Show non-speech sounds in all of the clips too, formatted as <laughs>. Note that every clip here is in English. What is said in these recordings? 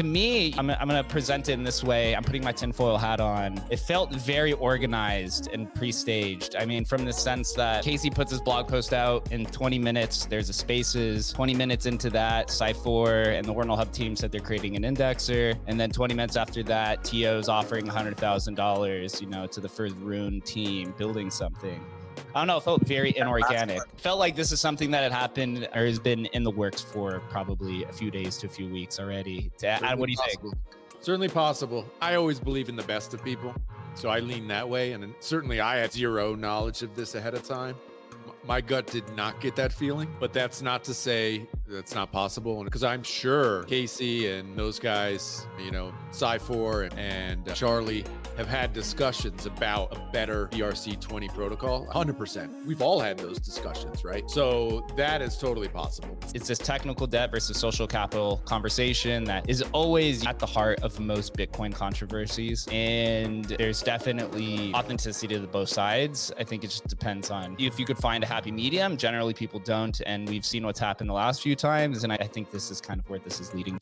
to me, I'm, I'm going to present it in this way. I'm putting my tinfoil hat on. It felt very organized and pre staged. I mean, from the sense that Casey puts his blog post out in 20 minutes, there's a spaces. 20 minutes into that, Cypher and the Ordinal Hub team said they're creating an indexer. And then 20 minutes after that, TO is offering $100,000, you know, to the first Rune team building something. I don't know. It felt very inorganic. Felt like this is something that had happened or has been in the works for probably a few days to a few weeks already. Uh, what do you possible. think? Certainly possible. I always believe in the best of people. So I lean that way. And certainly I had zero knowledge of this ahead of time. My gut did not get that feeling, but that's not to say that's not possible. Because I'm sure Casey and those guys, you know, Cypher and uh, Charlie have had discussions about a better BRC20 protocol. 100%. We've all had those discussions, right? So that is totally possible. It's this technical debt versus social capital conversation that is always at the heart of most Bitcoin controversies. And there's definitely authenticity to both sides. I think it just depends on if you could find a happy medium. Generally, people don't. And we've seen what's happened the last few times. And I think this is kind of where this is leading.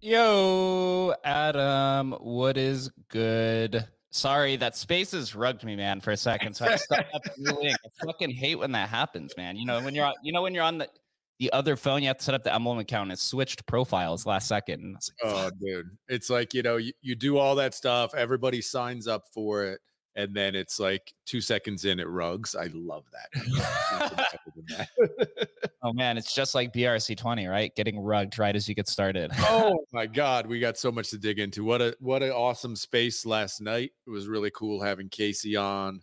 Yo, Adam, what is good? Sorry, that spaces rugged me, man, for a second. So I stopped up the link. I fucking hate when that happens, man. You know, when you're on, you know, when you're on the the other phone, you have to set up the emblem account and it switched profiles last second. Like, oh, dude. It's like, you know, you, you do all that stuff, everybody signs up for it and then it's like two seconds in it rugs. I love that. <laughs> oh man, it's just like BRC twenty, right? Getting rugged right as you get started. <laughs> oh my god, we got so much to dig into. What a what an awesome space last night. It was really cool having Casey on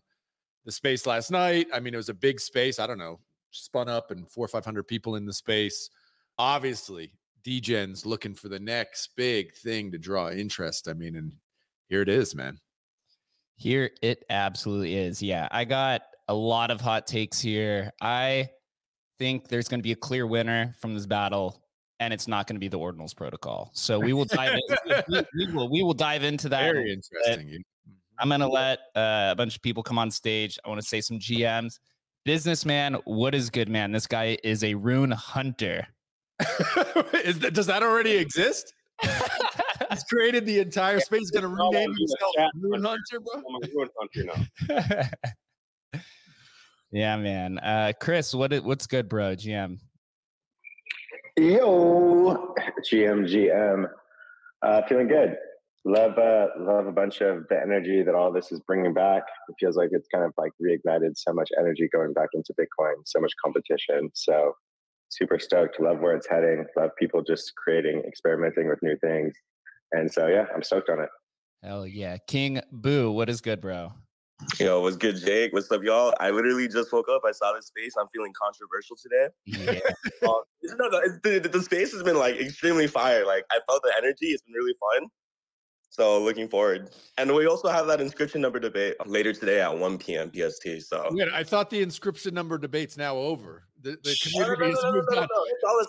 the space last night. I mean, it was a big space. I don't know, spun up and four or five hundred people in the space. Obviously, Degen's looking for the next big thing to draw interest. I mean, and here it is, man. Here it absolutely is. Yeah, I got a lot of hot takes here. I think there's going to be a clear winner from this battle, and it's not going to be the Ordinals protocol. So we will dive. in, we, we, <laughs> will. We will dive into that. Very interesting. Mm-hmm. I'm going to let uh, a bunch of people come on stage. I want to say some GMs. Businessman, what is good, man? This guy is a rune hunter. <laughs> is that, does that already exist? <laughs> He's created the entire space. He's going to rename himself Rune Hunter, bro. I'm a Rune Hunter now. <laughs> yeah, man. Uh, Chris, what what's good, bro? GM. Yo, GM, GM. Uh, feeling good. Love, uh, love a bunch of the energy that all this is bringing back. It feels like it's kind of like reignited so much energy going back into Bitcoin, so much competition. So super stoked. Love where it's heading. Love people just creating, experimenting with new things. And so, yeah, I'm stoked on it. Hell yeah. King Boo, what is good, bro? Yo, what's good, Jake? What's up, y'all? I literally just woke up. I saw this space. I'm feeling controversial today. Yeah. <laughs> um, no, no, the, the space has been like extremely fire. Like I felt the energy. It's been really fun. So looking forward. And we also have that inscription number debate later today at 1 p.m. PST. So yeah, I thought the inscription number debate's now over. The, the community has moved on.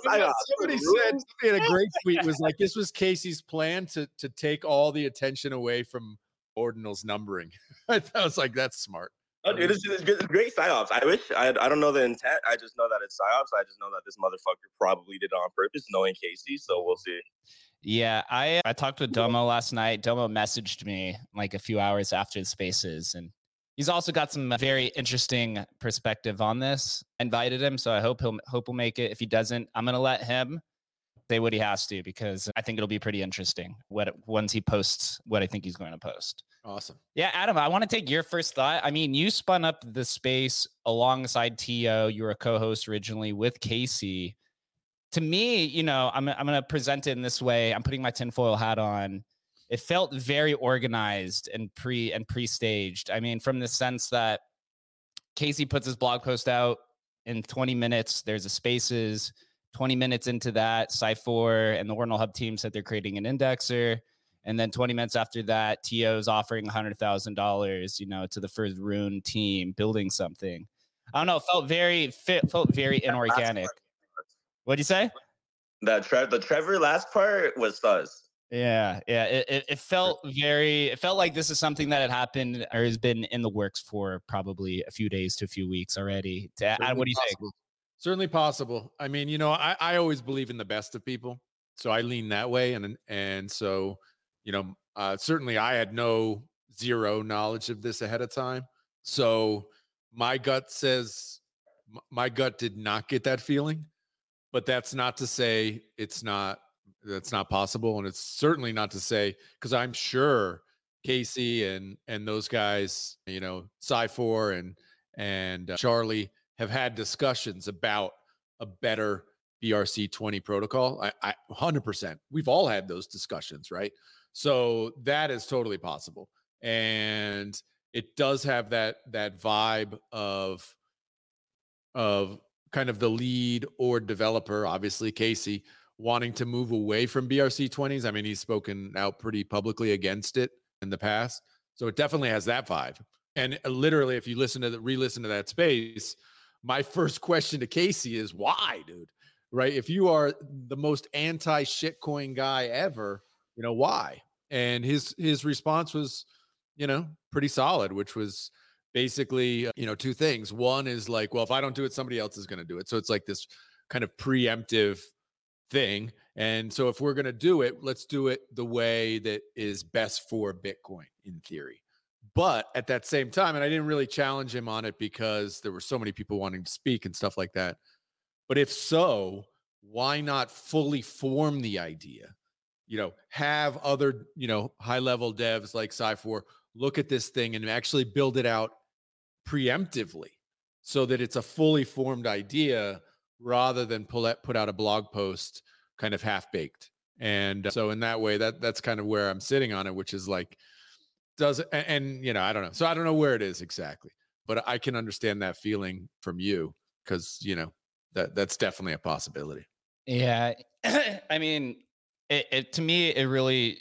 Somebody, somebody said somebody had a great tweet was like this was Casey's plan to to take all the attention away from Ordinal's numbering. <laughs> I was like, that's smart. Oh, dude, it's, it's, great psyops. I wish I, I don't know the intent. I just know that it's psyops. I just know that this motherfucker probably did it on purpose, knowing Casey. So we'll see. Yeah, I I talked with Domo last night. Domo messaged me like a few hours after the spaces, and he's also got some uh, very interesting perspective on this. invited him, so I hope he'll hope he'll make it. If he doesn't, I'm gonna let him say what he has to because I think it'll be pretty interesting. What once he posts what I think he's going to post. Awesome. Yeah, Adam, I want to take your first thought. I mean, you spun up the space alongside To. You were a co-host originally with Casey to me, you know, I'm I'm gonna present it in this way. I'm putting my tinfoil hat on. It felt very organized and pre and pre-staged. I mean, from the sense that Casey puts his blog post out in 20 minutes. There's a spaces. 20 minutes into that, Cypher and the Ordinal Hub team said they're creating an indexer. And then 20 minutes after that, TO is offering $100,000, you know, to the first Rune team building something. I don't know. It felt very fit, felt very inorganic. What'd you say? That Tre- the Trevor last part was sus. Yeah, yeah. It, it, it, felt very. It felt like this is something that had happened or has been in the works for probably a few days to a few weeks already. To add, what do you think? Certainly possible. I mean, you know, I, I always believe in the best of people. So I lean that way. And and so, you know, uh, certainly I had no zero knowledge of this ahead of time. So my gut says my gut did not get that feeling, but that's not to say it's not that's not possible, and it's certainly not to say because I'm sure Casey and and those guys, you know, Cyfor and and uh, Charlie have had discussions about a better BRC 20 protocol. I, I 100%. We've all had those discussions, right? So that is totally possible. And it does have that that vibe of of kind of the lead or developer, obviously Casey, wanting to move away from BRC 20s. I mean, he's spoken out pretty publicly against it in the past. So it definitely has that vibe. And uh, literally, if you listen to the re-listen to that space, my <laughs> first question to Casey is why, dude? Right? If you are the most anti shitcoin guy ever, you know why? And his his response was, you know, pretty solid, which was basically, uh, you know, two things. One is like, well, if I don't do it, somebody else is going to do it. So it's like this kind of preemptive thing. And so if we're going to do it, let's do it the way that is best for Bitcoin in theory. But at that same time, and I didn't really challenge him on it because there were so many people wanting to speak and stuff like that. But if so, why not fully form the idea? You know, have other, you know, high level devs like Cyfor look at this thing and actually build it out preemptively so that it's a fully formed idea rather than pull it, put out a blog post kind of half baked. And uh, so in that way, that that's kind of where I'm sitting on it, which is like, does and, and you know, I don't know. So I don't know where it is exactly, but I can understand that feeling from you because you know that that's definitely a possibility. Yeah, <clears throat> I mean, it, it to me it really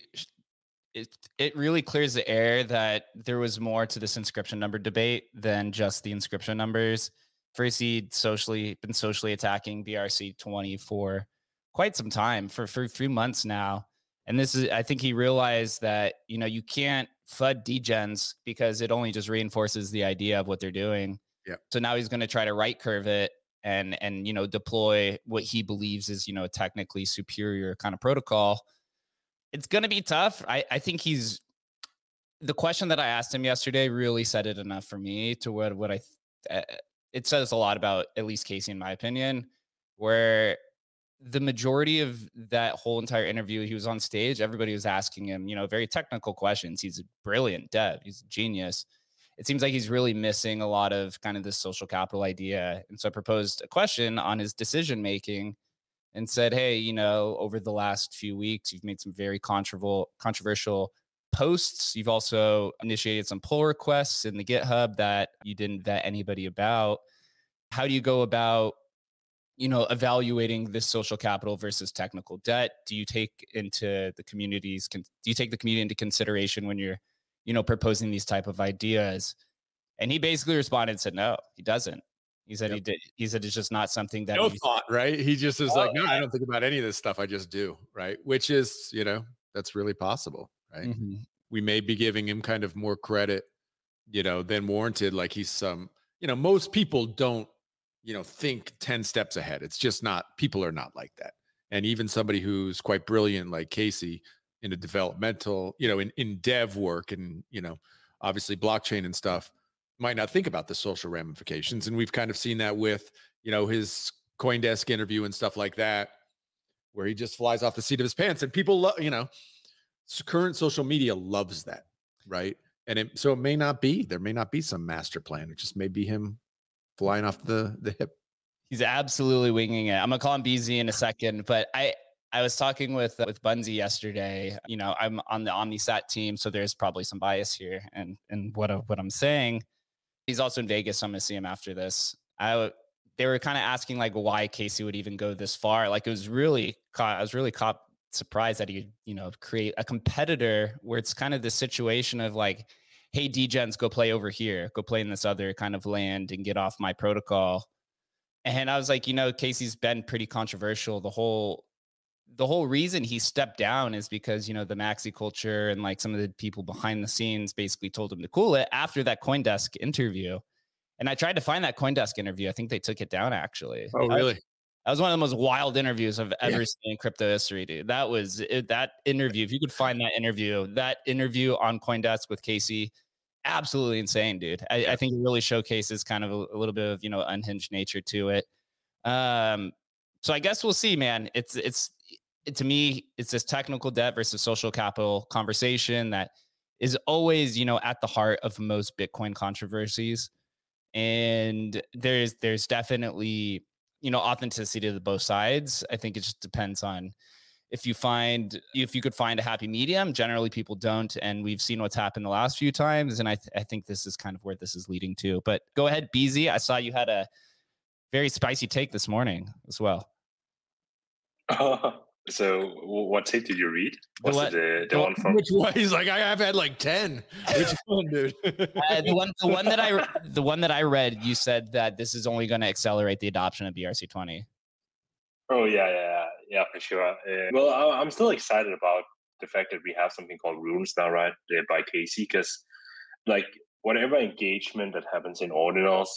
it it really clears the air that there was more to this inscription number debate than just the inscription numbers. First, he'd socially been socially attacking BRC twenty for quite some time for for a few months now, and this is I think he realized that you know you can't FUD degens because it only just reinforces the idea of what they're doing. Yeah. So now he's going to try to right curve it and and you know deploy what he believes is you know a technically superior kind of protocol it's going to be tough. I, I think he's the question that I asked him yesterday really said it enough for me to what what I uh, it says a lot about at least Casey in my opinion where the majority of that whole entire interview he was on stage everybody was asking him you know very technical questions. He's a brilliant dev. He's a genius. It seems like he's really missing a lot of kind of this social capital idea. And so i proposed a question on his decision making and said, "Hey, you know, over the last few weeks, you've made some very controversial controversial posts. You've also initiated some pull requests in the GitHub that you didn't vet anybody about. How do you go about, you know, evaluating this social capital versus technical debt? Do you take into the communities? Do you take the community into consideration when you're, you know, proposing these type of ideas?" And he basically responded and said, "No, he doesn't." He said yep. he did. He said it's just not something that no thought, right? He just is oh, like, no, yeah. I don't think about any of this stuff. I just do, right? Which is, you know, that's really possible, right? Mm-hmm. We may be giving him kind of more credit, you know, than warranted. Like he's some, you know, most people don't, you know, think ten steps ahead. It's just not. People are not like that. And even somebody who's quite brilliant, like Casey, in a developmental, you know, in in dev work, and you know, obviously blockchain and stuff might not think about the social ramifications. And we've kind of seen that with, you know, his Coindesk interview and stuff like that, where he just flies off the seat of his pants. And people love, you know, current social media loves that, right? And it, so it may not be, there may not be some master plan. It just may be him flying off the the hip. He's absolutely winging it. I'm gonna call him BZ in a second, but I I was talking with uh, with Bunzi yesterday. You know, I'm on the OmniSat team, so there's probably some bias here, and and what what I'm saying he's also in Vegas. So I'm gonna see him after this. I they were kind of asking like why Casey would even go this far. Like it was really caught. I was really caught surprised that he you know create a competitor where it's kind of the situation of like, hey, Degens, go play over here, go play in this other kind of land and get off my protocol. And I was like, you know, Casey's been pretty controversial the whole the whole reason he stepped down is because you know the maxi culture and like some of the people behind the scenes basically told him to cool it after that coindesk interview And I tried to find that CoinDesk interview. I think they took it down actually. Oh, really? That was one of the most wild interviews I've ever yeah. seen in crypto history, dude. That was it, that interview. If you could find that interview, that interview on CoinDesk with Casey, absolutely insane, dude. I, I think it really showcases kind of a, a, little bit of you know unhinged nature to it. Um, so I guess we'll see, man. It's it's it, to me, it's this technical debt versus social capital conversation that is always you know at the heart of most Bitcoin controversies, and there's there's definitely you know authenticity to both sides. I think it just depends on if you find if you could find a happy medium. Generally people don't and we've seen what's happened the last few times and i, th- I think this is kind of where this is leading to. But go ahead bz i saw you had a very spicy take this morning as well <laughs> So, what tape did you read? Was it the, the one from? Which one? <laughs> He's like, I have had like ten. Which <laughs> one, dude? uh, the one, the one that I, the one that I read, you said that this is only going to accelerate the adoption of BRC twenty. Oh yeah, yeah, yeah, for sure. Uh, well, I, am still excited about the fact that we have something called Runes now, right, uh, by Casey, because like whatever engagement that happens in ordinals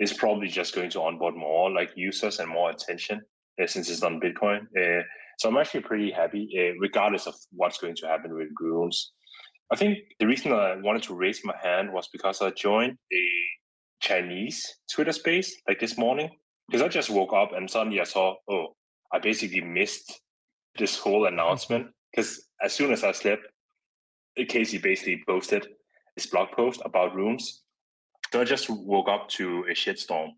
is probably just going to onboard more like users and more attention uh, since it's on Bitcoin. So I'm actually pretty happy, uh, regardless of what's going to happen with Runes. I think the reason I wanted to raise my hand was because I joined a Chinese Twitter space like this morning because I just woke up and suddenly I saw, oh, I basically missed this whole announcement <laughs> because as soon as I slept, Casey basically posted his blog post about Runes. So I just woke up to a shitstorm,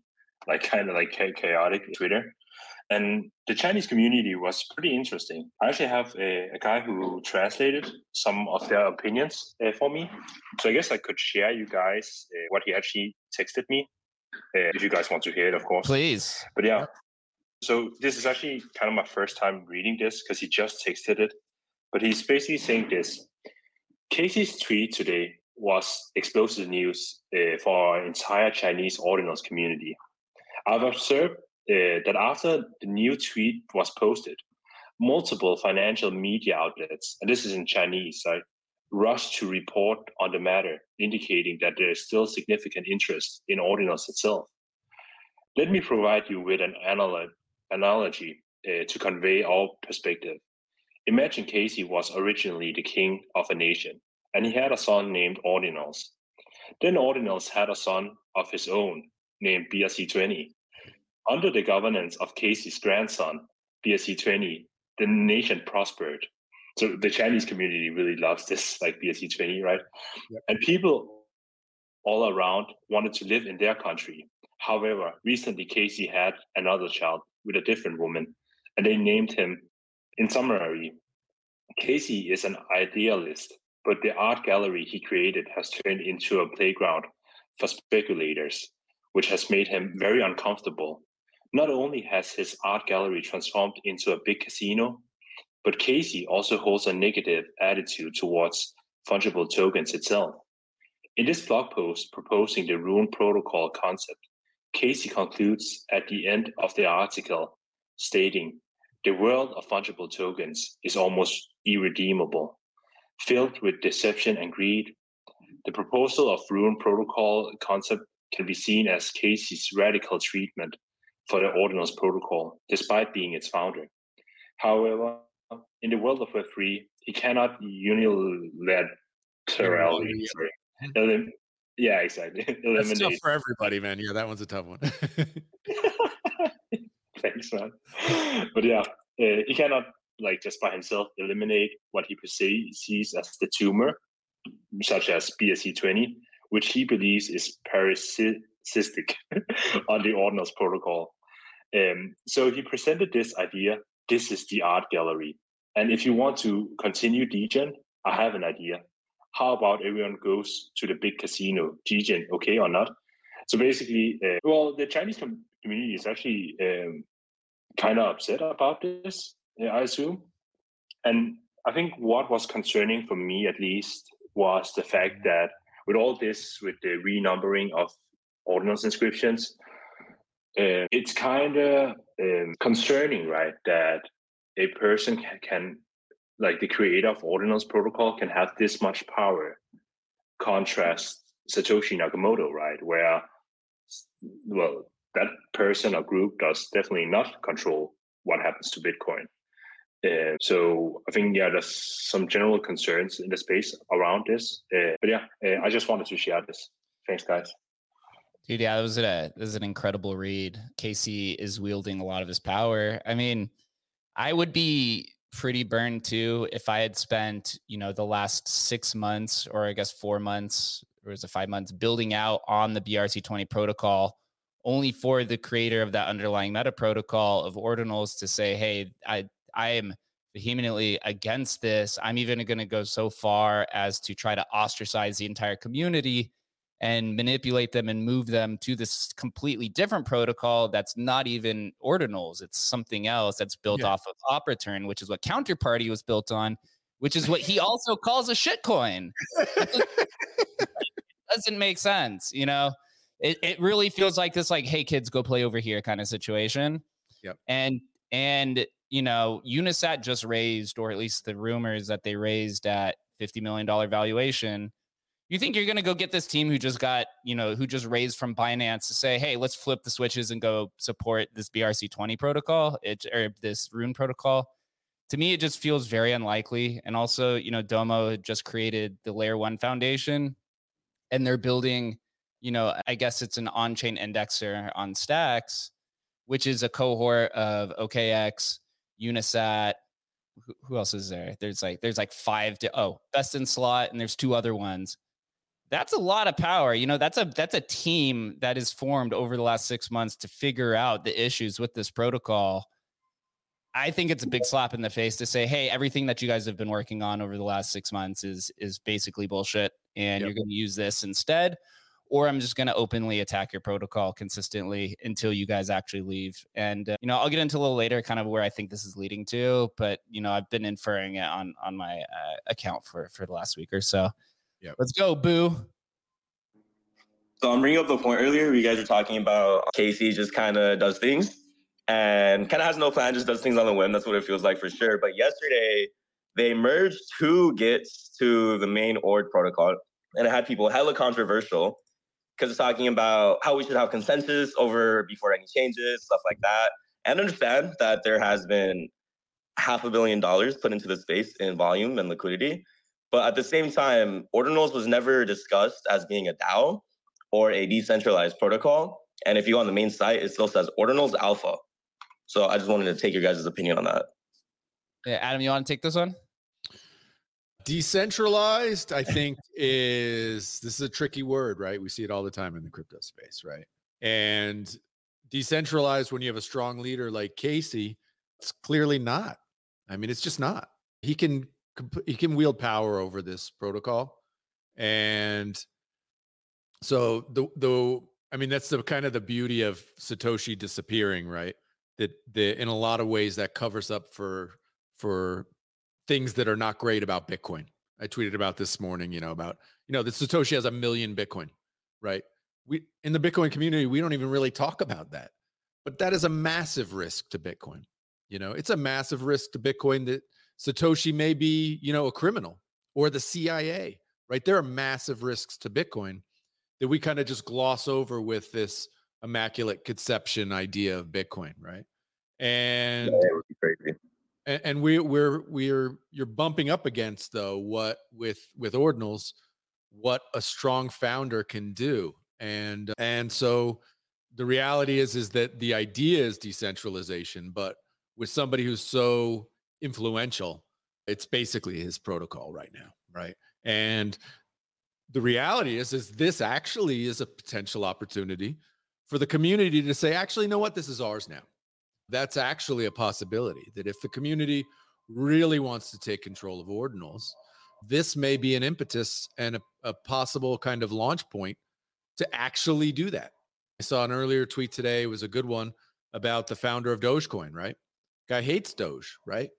like kind of like chaotic Twitter. And the Chinese community was pretty interesting. I actually have a, a guy who translated some of their opinions uh, for me. So I guess I could share you guys uh, what he actually texted me, uh, if you guys want to hear it, of course. Please. But yeah, so this is actually kind of my first time reading this because he just texted it. But he's basically saying this Casey's tweet today was explosive news uh, for our entire Chinese ordinals community. I've observed uh, that after the new tweet was posted, multiple financial media outlets, and this is in Chinese, right, rushed to report on the matter, indicating that there is still significant interest in Ordinals itself. Let me provide you with an anal- analogy uh, to convey our perspective. Imagine Casey was originally the king of a nation, and he had a son named Ordinals. Then Ordinals had a son of his own named BRC20. Under the governance of Casey's grandson, BRC 20, the nation prospered. So the Chinese community really loves this, <laughs> like BRC 20, right? Yep. And people all around wanted to live in their country. However, recently Casey had another child with a different woman, and they named him. In summary, Casey is an idealist, but the art gallery he created has turned into a playground for speculators, which has made him very uncomfortable not only has his art gallery transformed into a big casino, but Casey also holds a negative attitude towards fungible tokens itself. In this blog post proposing the Rune protocol concept, Casey concludes at the end of the article stating, the world of fungible tokens is almost irredeemable, filled with deception and greed. The proposal of Rune protocol concept can be seen as Casey's radical treatment for the Ordinals protocol, despite being its founder. However, in the world of Web3, he cannot unilaterally, elim- yeah, exactly. Eliminate. <laughs> That's tough for everybody, man. Yeah, that one's a tough one. <laughs> <laughs> Thanks, man. But yeah, uh, he cannot like just by himself eliminate what he perceives as the tumor, such as BRC20, which he believes is parasitic on the Ordinals protocol. Um, so he presented this idea. This is the art gallery. And if you want to continue Degen, I have an idea. How about everyone goes to the big casino, Degen, okay or not? So basically, uh, well, the Chinese community is actually um, kind of upset about this, I assume. And I think what was concerning for me, at least, was the fact that with all this, with the renumbering of ordinals inscriptions, uh, it's kind of um, concerning, right? That a person can, can, like the creator of Ordinals protocol, can have this much power. Contrast Satoshi Nakamoto, right? Where well, that person or group does definitely not control what happens to Bitcoin. Uh, so I think yeah, there's some general concerns in the space around this. Uh, but yeah, uh, I just wanted to share this. Thanks, guys. Dude, yeah, that was a that was an incredible read. Casey is wielding a lot of his power. I mean, I would be pretty burned too if I had spent, you know, the last six months or I guess four months or was it five months building out on the BRC20 protocol only for the creator of that underlying meta protocol of ordinals to say, hey, I I am vehemently against this. I'm even going to go so far as to try to ostracize the entire community and manipulate them and move them to this completely different protocol that's not even ordinals. It's something else that's built yeah. off of OP_RETURN, which is what Counterparty was built on, which is what he <laughs> also calls a shitcoin. <laughs> doesn't make sense, you know? It, it really feels like this, like, hey kids, go play over here kind of situation. Yep. And and you know, Unisat just raised, or at least the rumors that they raised at $50 million valuation. You think you're going to go get this team who just got, you know, who just raised from Binance to say, hey, let's flip the switches and go support this BRC20 protocol it, or this Rune protocol? To me, it just feels very unlikely. And also, you know, Domo just created the Layer One Foundation and they're building, you know, I guess it's an on chain indexer on stacks, which is a cohort of OKX, Unisat. Who, else is there? There's like there's like five. To, oh, best in slot, and there's two other ones. That's a lot of power. You know, that's a that's a team that is formed over the last six months to figure out the issues with this protocol. I think it's a big slap in the face to say, "Hey, everything that you guys have been working on over the last six months is is basically bullshit, and yep. you're going to use this instead." or I'm just going to openly attack your protocol consistently until you guys actually leave. And uh, you know, I'll get into a little later, kind of where I think this is leading to. But you know, I've been inferring it on on my uh, account for for the last week or so. Yeah, let's go, boo. So I'm bringing up the point earlier. Where you guys are talking about Casey just kind of does things and kind of has no plan, just does things on the whim. That's what it feels like for sure. But yesterday they merged two gets to the main org protocol, and it had people hella controversial because it's talking about how we should have consensus over before any changes, stuff like that. And understand that there has been half a billion dollars put into the space in volume and liquidity. But at the same time, Ordinals was never discussed as being a DAO or a decentralized protocol. And if you go on the main site, it still says Ordinals Alpha. So I just wanted to take your guys' opinion on that. Yeah, Adam, you want to take this one? Decentralized, I think, <laughs> is this is a tricky word, right? We see it all the time in the crypto space, right? And decentralized, when you have a strong leader like Casey, it's clearly not. I mean, it's just not. He can he can wield power over this protocol, and so the the I mean, that's the kind of the beauty of Satoshi disappearing, right? That the in a lot of ways that covers up for for things that are not great about Bitcoin. I tweeted about this morning, you know, about, you know, the Satoshi has a million Bitcoin, right? We in the Bitcoin community, we don't even really talk about that. But that is a massive risk to Bitcoin. You know, it's a massive risk to Bitcoin that Satoshi may be, you know, a criminal or the CIA, right? There are massive risks to Bitcoin that we kind of just gloss over with this immaculate conception idea of Bitcoin, right? And yeah, it would be crazy and, and we we're we're you're bumping up against though what with with ordinals what a strong founder can do and and so the reality is is that the idea is decentralization but with somebody who's so influential it's basically his protocol right now right and the reality is is this actually is a potential opportunity for the community to say actually you know what this is ours now that's actually a possibility that if the community really wants to take control of ordinals, this may be an impetus and a, a, possible kind of launch point to actually do that. I saw an earlier tweet today, it was a good one about the founder of Dogecoin, right? Guy hates Doge, right?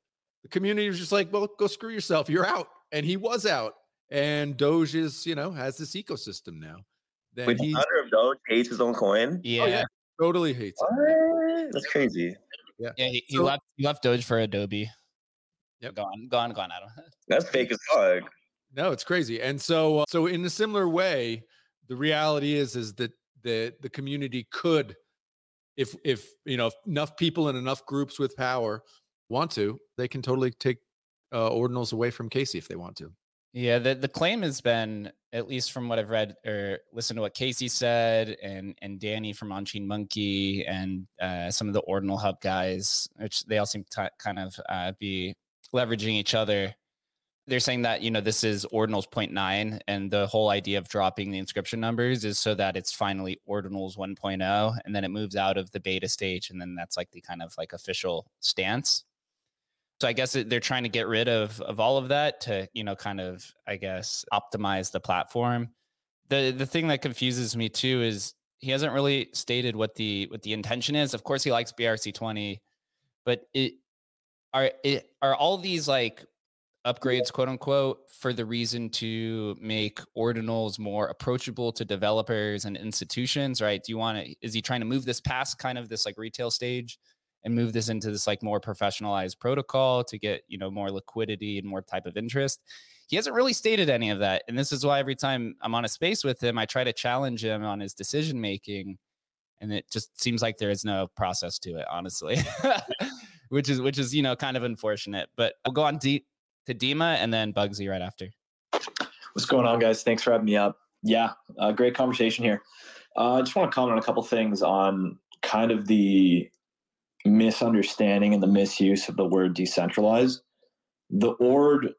The community was just like, well, go screw yourself. You're out. And he was out. And Doge is, you know, has this ecosystem now. Then Wait, the founder of Doge hates his own coin? Yeah. Oh, yeah. Totally hates what? it. That's crazy. Yeah. Yeah. He, so, left. He left Doge for Adobe. Yep. Gone. Gone. Gone. Adam. <laughs> That's fake as fuck. No, it's crazy. And so, uh, so in a similar way, the reality is, is that the the community could if if you know if enough people and enough groups with power want to they can totally take uh, ordinals away from casey if they want to. Yeah the, the claim has been at least from what i've read or listened to what casey said and and danny from Onchain monkey and uh, some of the ordinal hub guys which they all seem to kind of uh, be leveraging each other. They're saying that you know this is ordinals 0.9 and the whole idea of dropping the inscription numbers is so that it's finally ordinals 1.0 and then it moves out of the beta stage and then that's like the kind of like official stance so i guess they're trying to get rid of of all of that to you know kind of i guess optimize the platform. The the thing that confuses me too is he hasn't really stated what the what the intention is. Of course he likes brc20 but it are it are all these like upgrades, quote unquote, for the reason to make ordinals more approachable to developers and institutions, right? Do you want to, is he trying to move this past kind of this like retail stage and move this into this like more professionalized protocol to get, you know, more liquidity and more type of interest? He hasn't really stated any of that. And this is why every time I'm on a space with him, I try to challenge him on his decision making. And it just seems like there is no process to it, honestly. <laughs> which is which is you know kind of unfortunate. But we'll go on deep to Dima and then Bugsy right after. What's going on, guys? Thanks for having me up. Yeah, uh, great conversation here. Uh, I just want to comment on a couple things on kind of the misunderstanding and the misuse of the word decentralized. The ORD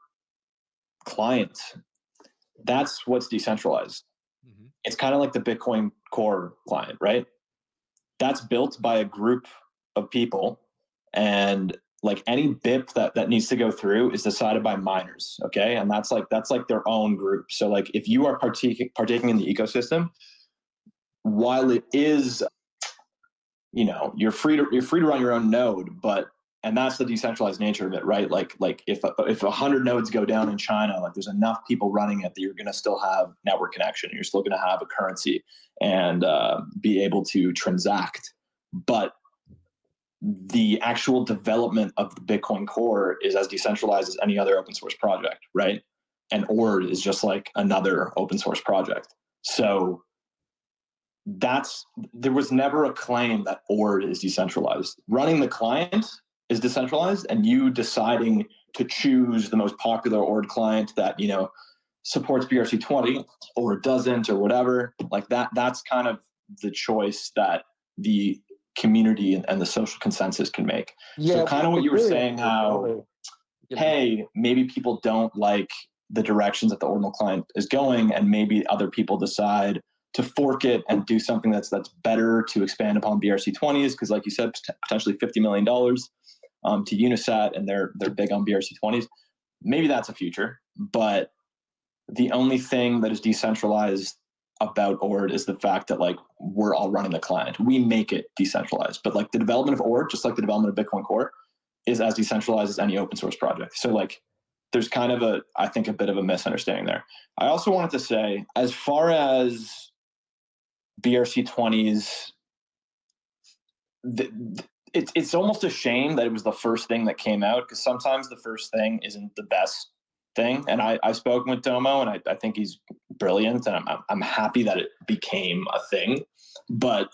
client, that's what's decentralized. Mm-hmm. It's kind of like the Bitcoin Core client, right? That's built by a group of people and like any BIP that that needs to go through is decided by miners. Okay, and that's like that's like their own group. So like if you are partaking partaking in the ecosystem, while it is, you know, you're free to you're free to run your own node, but and that's the decentralized nature of it, right? Like like if if a hundred nodes go down in China, like there's enough people running it that you're going to still have network connection. You're still going to have a currency and uh, be able to transact, but the actual development of the Bitcoin core is as decentralized as any other open source project, right? And ORD is just like another open source project. So that's there was never a claim that ORD is decentralized. Running the client is decentralized, and you deciding to choose the most popular ORD client that you know supports BRC20 or doesn't or whatever, like that. That's kind of the choice that the community and, and the social consensus can make. Yeah, so kind of what you were saying, how hey, maybe people don't like the directions that the ordinal client is going, and maybe other people decide to fork it and do something that's that's better to expand upon BRC20s because, like you said, potentially fifty million dollars um, to Unisat, and they're they're big on BRC20s. Maybe that's a future, but the only thing that is decentralized about Ord is the fact that like we're all running the client. We make it decentralized, but like the development of Ord, just like the development of Bitcoin Core, is as decentralized as any open source project. So like there's kind of a I think a bit of a misunderstanding there. I also wanted to say as far as BRC20s, the, it, it's almost a shame that it was the first thing that came out because sometimes the first thing isn't the best thing. And I, I've spoken with Domo and I, I think he's brilliant and I'm, I'm happy that it became a thing. But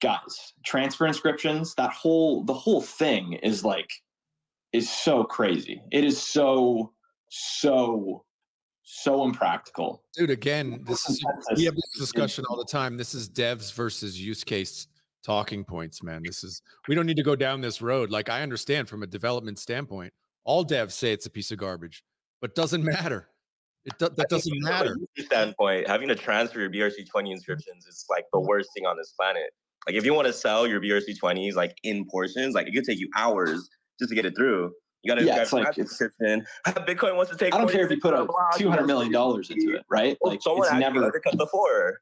guys, transfer inscriptions, that whole, the whole thing is like, is so crazy. It is so, so, so impractical. Dude, again, this is, we have this discussion all the time. This is devs versus use case talking points, man. This is, we don't need to go down this road. Like, I understand from a development standpoint, all devs say it's a piece of garbage but doesn't <laughs> matter. It do, that doesn't matter. standpoint, having to transfer your BRC20 inscriptions is like the worst thing on this planet. Like if you want to sell your BRC20s like in portions, like it could take you hours just to get it through. You got to yeah, it's like inscription. <laughs> Bitcoin wants to take. I don't care if you put a two hundred million dollars into it, right? Oh, like it's never cut the four.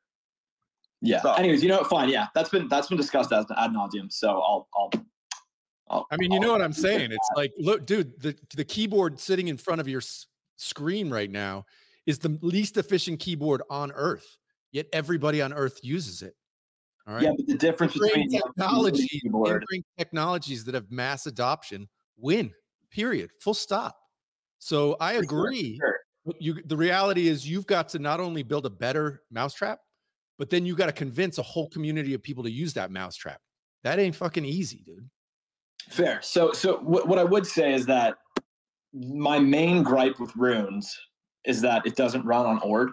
Yeah. So. Anyways, you know what? Fine. Yeah, that's been that's been discussed as ad nauseum. So I'll I'll I'll, I mean, you know what I'm saying? It's like, look, dude, the the keyboard sitting in front of your s- screen right now is the least efficient keyboard on earth. Yet everybody on earth uses it. All right. Yeah, but the difference between technology technologies that have mass adoption win. Period. Full stop. So I agree. Sure. You the reality is you've got to not only build a better mousetrap, but then you got to convince a whole community of people to use that mousetrap. That ain't fucking easy, dude. Fair. So, so what, what I would say is that my main gripe with runes is that it doesn't run on Ord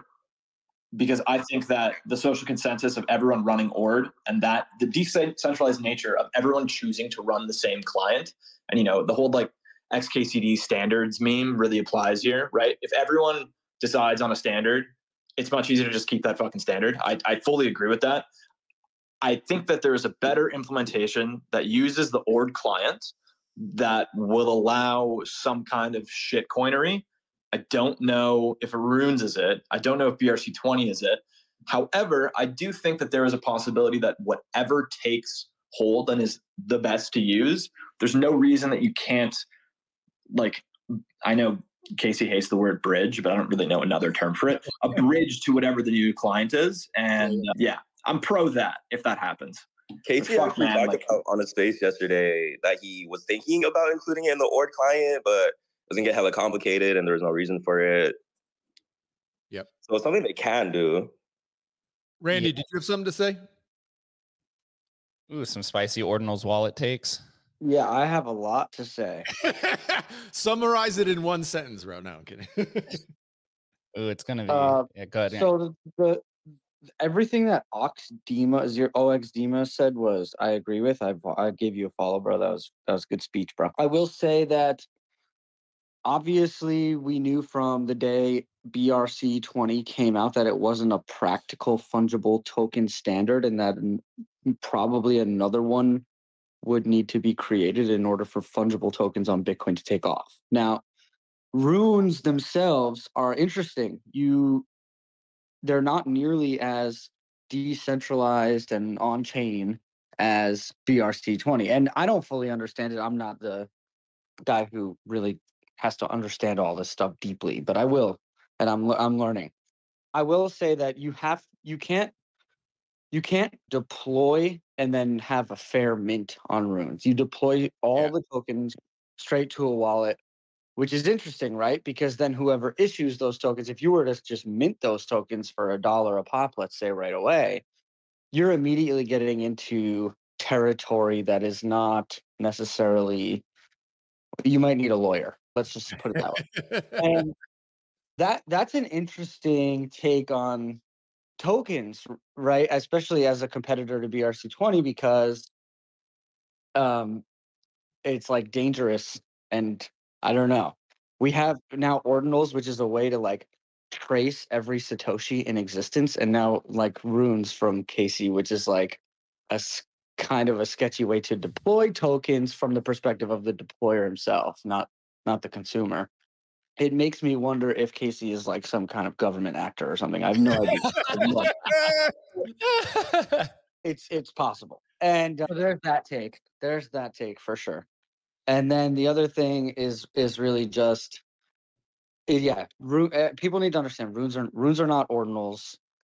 because I think that the social consensus of everyone running Ord and that the decentralized nature of everyone choosing to run the same client and you know the whole like XKCD standards meme really applies here, right? If everyone decides on a standard, it's much easier to just keep that fucking standard. I, I fully agree with that. I think that there is a better implementation that uses the Ord client that will allow some kind of shit coinery. I don't know if Runes is it. I don't know if BRC20 is it. However, I do think that there is a possibility that whatever takes hold and is the best to use, there's no reason that you can't, like, I know Casey hates the word bridge, but I don't really know another term for it. A bridge to whatever the new client is. And uh, yeah, I'm pro that if that happens. Casey fuck, actually man, talked like, about on his face yesterday that he was thinking about including it in the Ord client, but doesn't get hella complicated and there's no reason for it. Yep. So it's something they can do. Randy, yeah. did you have something to say? Ooh, some spicy ordinals wallet takes. Yeah, I have a lot to say. <laughs> Summarize it in one sentence, bro. No, I'm kidding. <laughs> Ooh, it's gonna be uh, yeah, good. So the, the everything that Ox Dema is your OX Dema said was I agree with. I I gave you a follow, bro. That was that was good speech, bro. I will say that obviously we knew from the day BRC 20 came out that it wasn't a practical fungible token standard and that probably another one would need to be created in order for fungible tokens on Bitcoin to take off. Now, runes themselves are interesting. You they're not nearly as decentralized and on chain as BRC20. And I don't fully understand it. I'm not the guy who really has to understand all this stuff deeply, but I will, and I'm I'm learning. I will say that you have you can't you can't deploy and then have a fair mint on runes. You deploy all yeah. the tokens straight to a wallet which is interesting, right? Because then whoever issues those tokens, if you were to just mint those tokens for a dollar a pop, let's say right away, you're immediately getting into territory that is not necessarily you might need a lawyer let's just put it that way <laughs> and that that's an interesting take on tokens right especially as a competitor to brc20 because um it's like dangerous and I don't know. We have now ordinals, which is a way to like trace every Satoshi in existence, and now like runes from Casey, which is like a kind of a sketchy way to deploy tokens from the perspective of the deployer himself, not not the consumer. It makes me wonder if Casey is like some kind of government actor or something. I have no idea. <laughs> it's it's possible, and uh, there's that take. There's that take for sure and then the other thing is is really just eh, yeah uh, people need to understand runes are runes are not ordinals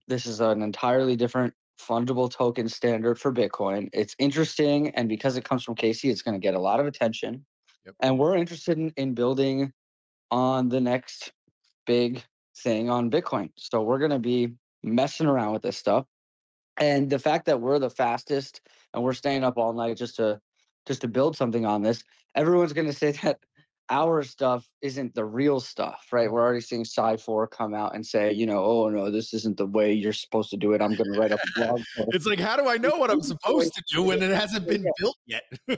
this is an entirely different fungible token standard for bitcoin it's interesting and because it comes from casey it's going to get a lot of attention yep. and we're interested in, in building on the next big thing on bitcoin. So we're going to be messing around with this stuff. And the fact that we're the fastest and we're staying up all night just to just to build something on this, everyone's going <laughs> to say that our stuff isn't the real stuff, right? We're already seeing Sci4 come out and say, you know, oh no, this isn't the way you're supposed to do it. I'm going to write up a blog. <laughs> it's like, how do I know what I'm supposed to do when it hasn't been built yet? <laughs>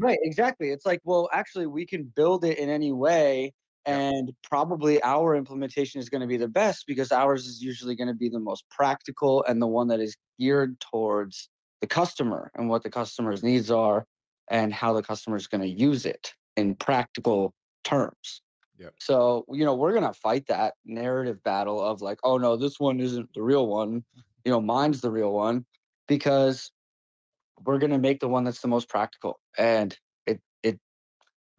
right, exactly. It's like, well, actually, we can build it in any way, and probably our implementation is going to be the best because ours is usually going to be the most practical and the one that is geared towards the customer and what the customer's needs are and how the customer is going to use it in practical terms. Yep. So, you know, we're going to fight that narrative battle of like, oh no, this one isn't the real one. You know, mine's the real one because we're going to make the one that's the most practical and it it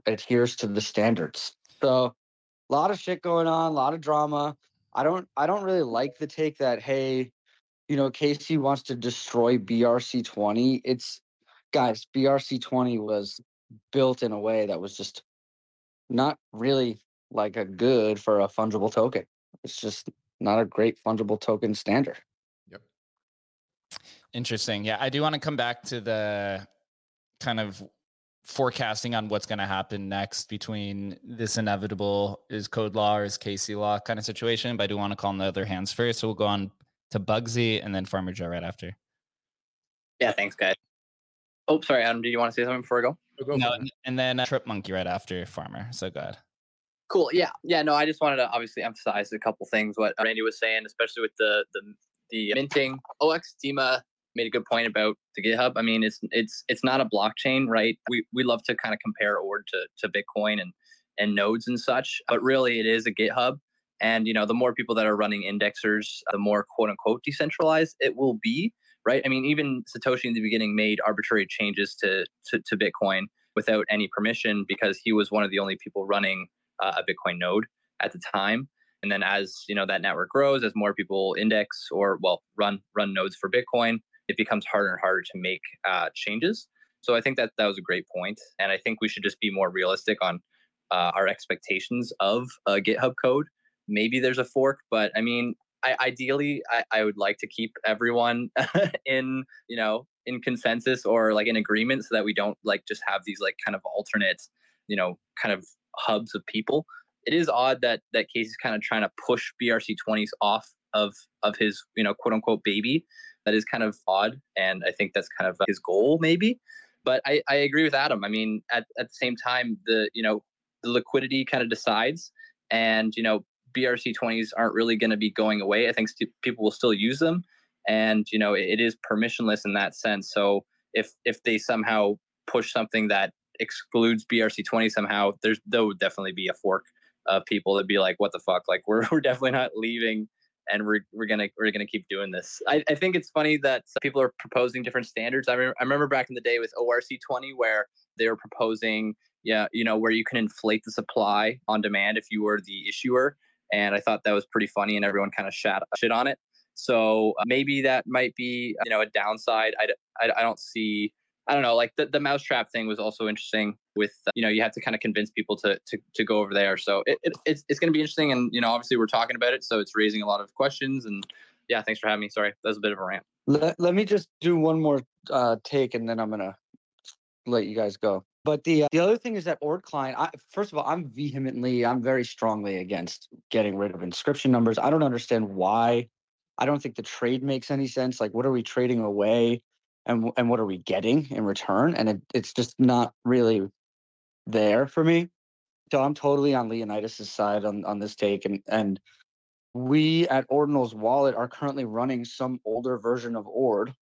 adheres to the standards. So, a lot of shit going on, a lot of drama. I don't I don't really like the take that hey, you know, Casey wants to destroy BRC 20. It's guys, BRC 20 was built in a way that was just not really like a good for a fungible token. It's just not a great fungible token standard. Yep. Interesting. Yeah, I do want to come back to the kind of forecasting on what's going to happen next between this inevitable is code law or is Casey law kind of situation. But I do want to call on the other hands first. So we'll go on to Bugsy and then Farmer Joe right after. Yeah, thanks, guys. Oh, sorry, Adam. Do you want to say something before I go? go no, and then uh, Trip Monkey right after Farmer. So go ahead. Cool. Yeah. Yeah. No, I just wanted to obviously emphasize a couple things what Randy was saying, especially with the the the minting. OX Dima made a good point about the GitHub. I mean, it's it's it's not a blockchain, right? We we love to kind of compare ORD to to Bitcoin and and nodes and such, but really it is a GitHub. And you know, the more people that are running indexers, the more quote unquote decentralized it will be, right? I mean, even Satoshi in the beginning made arbitrary changes to to, to Bitcoin without any permission because he was one of the only people running uh, a Bitcoin node at the time. And then as you know that network grows, as more people index or well run run nodes for Bitcoin, it becomes harder and harder to make uh, changes. So I think that that was a great point, and I think we should just be more realistic on uh, our expectations of GitHub code. Maybe there's a fork, but I mean, I, ideally, I, I would like to keep everyone <laughs> in you know in consensus or like in agreement, so that we don't like just have these like kind of alternate, you know, kind of hubs of people. It is odd that that Casey's kind of trying to push BRC20s off of of his you know quote unquote baby. That is kind of odd, and I think that's kind of his goal maybe. But I, I agree with Adam. I mean, at, at the same time, the you know the liquidity kind of decides, and you know BRC20s aren't really going to be going away. I think st- people will still use them, and you know it, it is permissionless in that sense. So if if they somehow push something that excludes BRC20 somehow, there's there would definitely be a fork of people that be like, what the fuck? Like we're <laughs> we're definitely not leaving and we're we're gonna we're gonna keep doing this. I, I think it's funny that people are proposing different standards. I, re- I remember back in the day with ORC20 where they were proposing, yeah, you know, where you can inflate the supply on demand if you were the issuer, and I thought that was pretty funny, and everyone kind of shat shit on it. So uh, maybe that might be you know a downside. I, I, I don't see I don't know, like the, the mousetrap thing was also interesting with, uh, you know, you have to kind of convince people to, to, to go over there. So it, it it's, it's going to be interesting. And, you know, obviously we're talking about it. So it's raising a lot of questions and yeah, thanks for having me. Sorry. That was a bit of a rant. Let, let me just do one more uh, take and then I'm to let you guys go. But the uh, the other thing is that Ord client. I, first of all, I'm vehemently, I'm very strongly against getting rid of inscription numbers. I don't understand why. I don't think the trade makes any sense. Like, what are we trading away? and and what are we getting in return? And it, it's just not really there for me. So I'm totally on Leonidas's side on on this take, and and we at Ordinals Wallet are currently running some older version of Ord,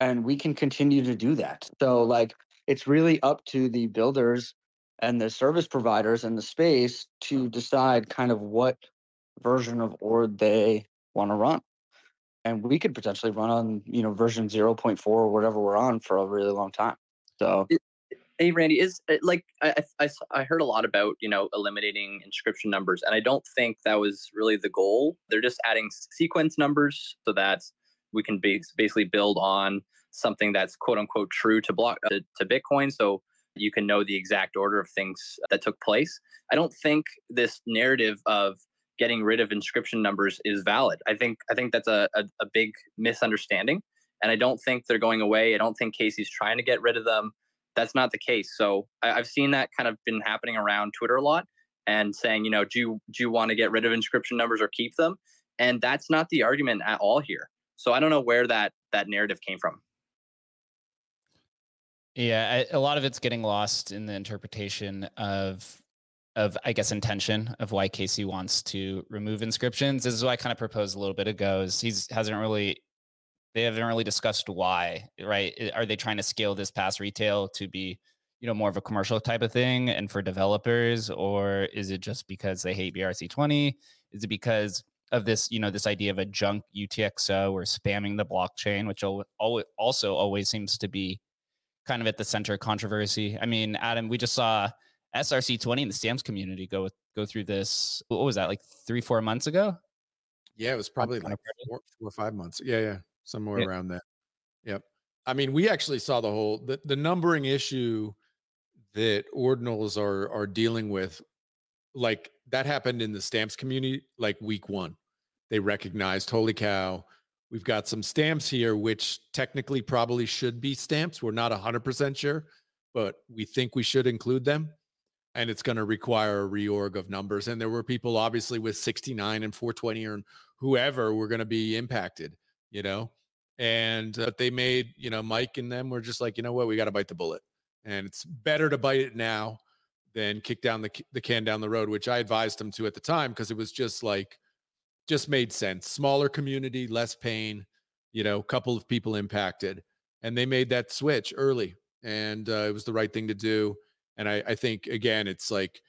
and we can continue to do that. So like it's really up to the builders and the service providers and the space to decide kind of what version of Ord they want to run. And we could potentially run on you know version 0.4 or whatever we're on for a really long time. So hey randy is uh, like I, I i heard a lot about you know eliminating inscription numbers and i don't think that was really the goal. They're just adding sequence numbers so that we can base, basically build on something that's quote unquote true to block to, to bitcoin so you can know the exact order of things that took place i don't think this narrative of getting rid of inscription numbers is valid. I think I think that's a, a, a, big misunderstanding. And I don't think they're going away. I don't think Casey's trying to get rid of them. That's not the case. So I, have seen that kind of been happening around Twitter a lot and saying, you know, do you, do you want to get rid of inscription numbers or keep them? And that's not the argument at all here. So I don't know where that that narrative came from. Yeah, I, a lot of it's getting lost in the interpretation of of I guess intention of why Casey wants to remove inscriptions. This is what I kind of proposed a little bit ago. Is he's hasn't really they haven't really discussed why, right? Are they trying to scale this past retail to be, you know, more of a commercial type of thing and for developers, or is it just because they hate BRC20? Is it because of this, you know, this idea of a junk UTXO or spamming the blockchain, which also always seems to be kind of at the center of controversy. I mean, Adam, we just saw SRC20 and the stamps community go with, go through this. What was that like three four months ago? Yeah, it was probably like four, four or five months. Yeah, yeah, somewhere yeah. around that. Yep. I mean, we actually saw the whole the, the numbering issue that ordinals are are dealing with. Like that happened in the stamps community, like week one. They recognized, holy cow, We've got some stamps here, which technically probably should be stamps. We're not 100% sure, but we think we should include them. And it's going to require a reorg of numbers. And there were people obviously with 69 and 420 or whoever were going to be impacted, you know? And uh, they made, you know, Mike and them were just like, you know what, we got to bite the bullet. And it's better to bite it now than kick down the, the can down the road, which I advised them to at the time because it was just like, just made sense. Smaller community, less pain, you know, couple of people impacted. And they made that switch early. And uh, it was the right thing to do. And I, I think, again, it's like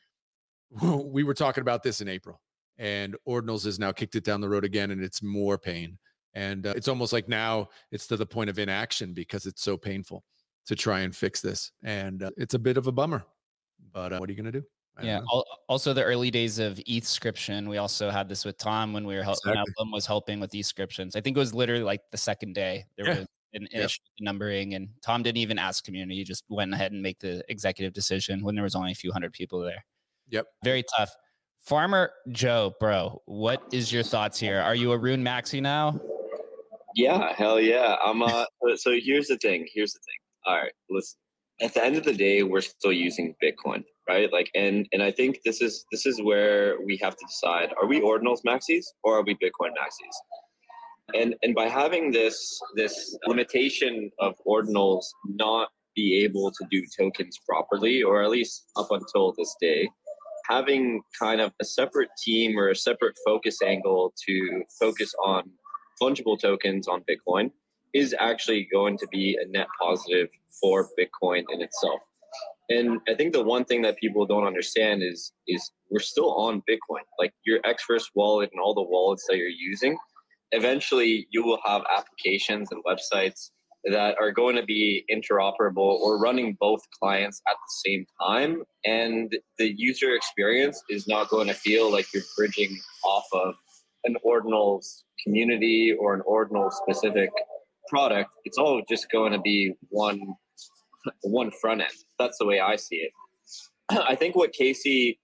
<laughs> we were talking about this in April, and Ordinals has now kicked it down the road again, and it's more pain. And uh, it's almost like now it's to the point of inaction because it's so painful to try and fix this. And uh, it's a bit of a bummer. But uh, what are you going to do? Yeah. Also, the early days of ETHscription, we also had this with Tom when we were helping. Exactly. When was helping with ETHscriptions. I think it was literally like the second day there yeah. was an yep. issue with numbering, and Tom didn't even ask community; he just went ahead and make the executive decision when there was only a few hundred people there. Yep. Very tough. Farmer Joe, bro, what is your thoughts here? Are you a Rune Maxi now? Yeah, hell yeah. I'm uh so here's the thing. Here's the thing. All right, listen. At the end of the day, we're still using Bitcoin, right? Like and and I think this is this is where we have to decide are we ordinals maxis or are we Bitcoin maxis? And and by having this this limitation of ordinals not be able to do tokens properly, or at least up until this day, having kind of a separate team or a separate focus angle to focus on fungible tokens on Bitcoin is actually going to be a net positive for Bitcoin in itself. And I think the one thing that people don't understand is is we're still on Bitcoin. Like your Xverse wallet and all the wallets that you're using, eventually you will have applications and websites that are going to be interoperable or running both clients at the same time. And the user experience is not going to feel like you're bridging off of an ordinals community or an ordinal specific product. It's all just going to be one one front end. That's the way I see it. <clears throat> I think what Casey,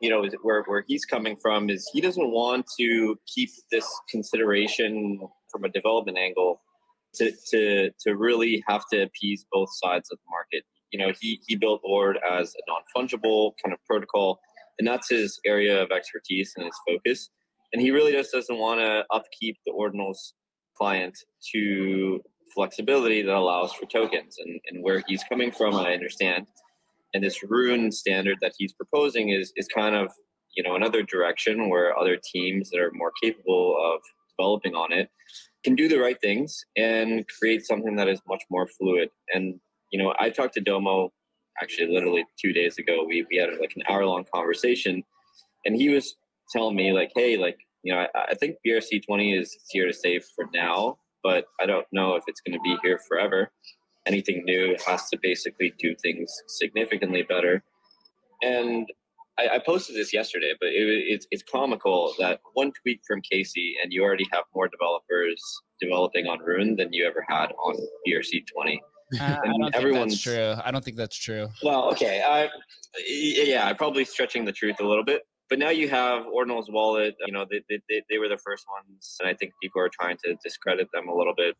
you know, is where where he's coming from is he doesn't want to keep this consideration from a development angle to to to really have to appease both sides of the market. You know, he he built Ord as a non fungible kind of protocol, and that's his area of expertise and his focus. And he really just doesn't want to upkeep the ordinals client to flexibility that allows for tokens. And and where he's coming from, I understand. And this rune standard that he's proposing is is kind of you know another direction where other teams that are more capable of developing on it can do the right things and create something that is much more fluid. And you know, I talked to Domo actually literally two days ago. We we had like an hour long conversation, and he was telling me like, hey, like you know, I, I think BRC twenty is here to stay for now, but I don't know if it's going to be here forever. Anything new has to basically do things significantly better. And I, I posted this yesterday, but it, it's it's comical that one tweet from Casey and you already have more developers developing on Rune than you ever had on ERC20. Uh, I don't think that's true. I don't think that's true. Well, okay. I, yeah, I'm probably stretching the truth a little bit. But now you have Ordinals Wallet. You know, they, they, they were the first ones, and I think people are trying to discredit them a little bit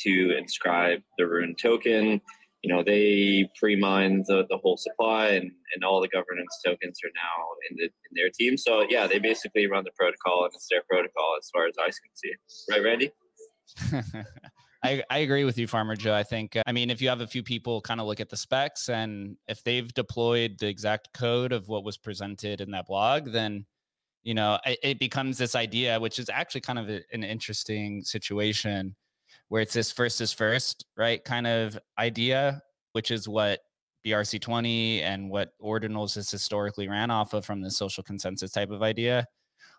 to inscribe the Rune token. You know they pre-mine the, the whole supply and, and all the governance tokens are now in, the, in their team. So yeah they basically run the protocol and it's their protocol as far as i can see. Right randy <laughs> I, I agree with you farmer joe i think uh, i mean if you have a few people kind of look at the specs and if they've deployed the exact code of what was presented in that blog then you know it, it becomes this idea which is actually kind of a, an interesting situation where it's this first is first, right? Kind of idea, which is what BRC20 and what ordinals has historically ran off of from the social consensus type of idea?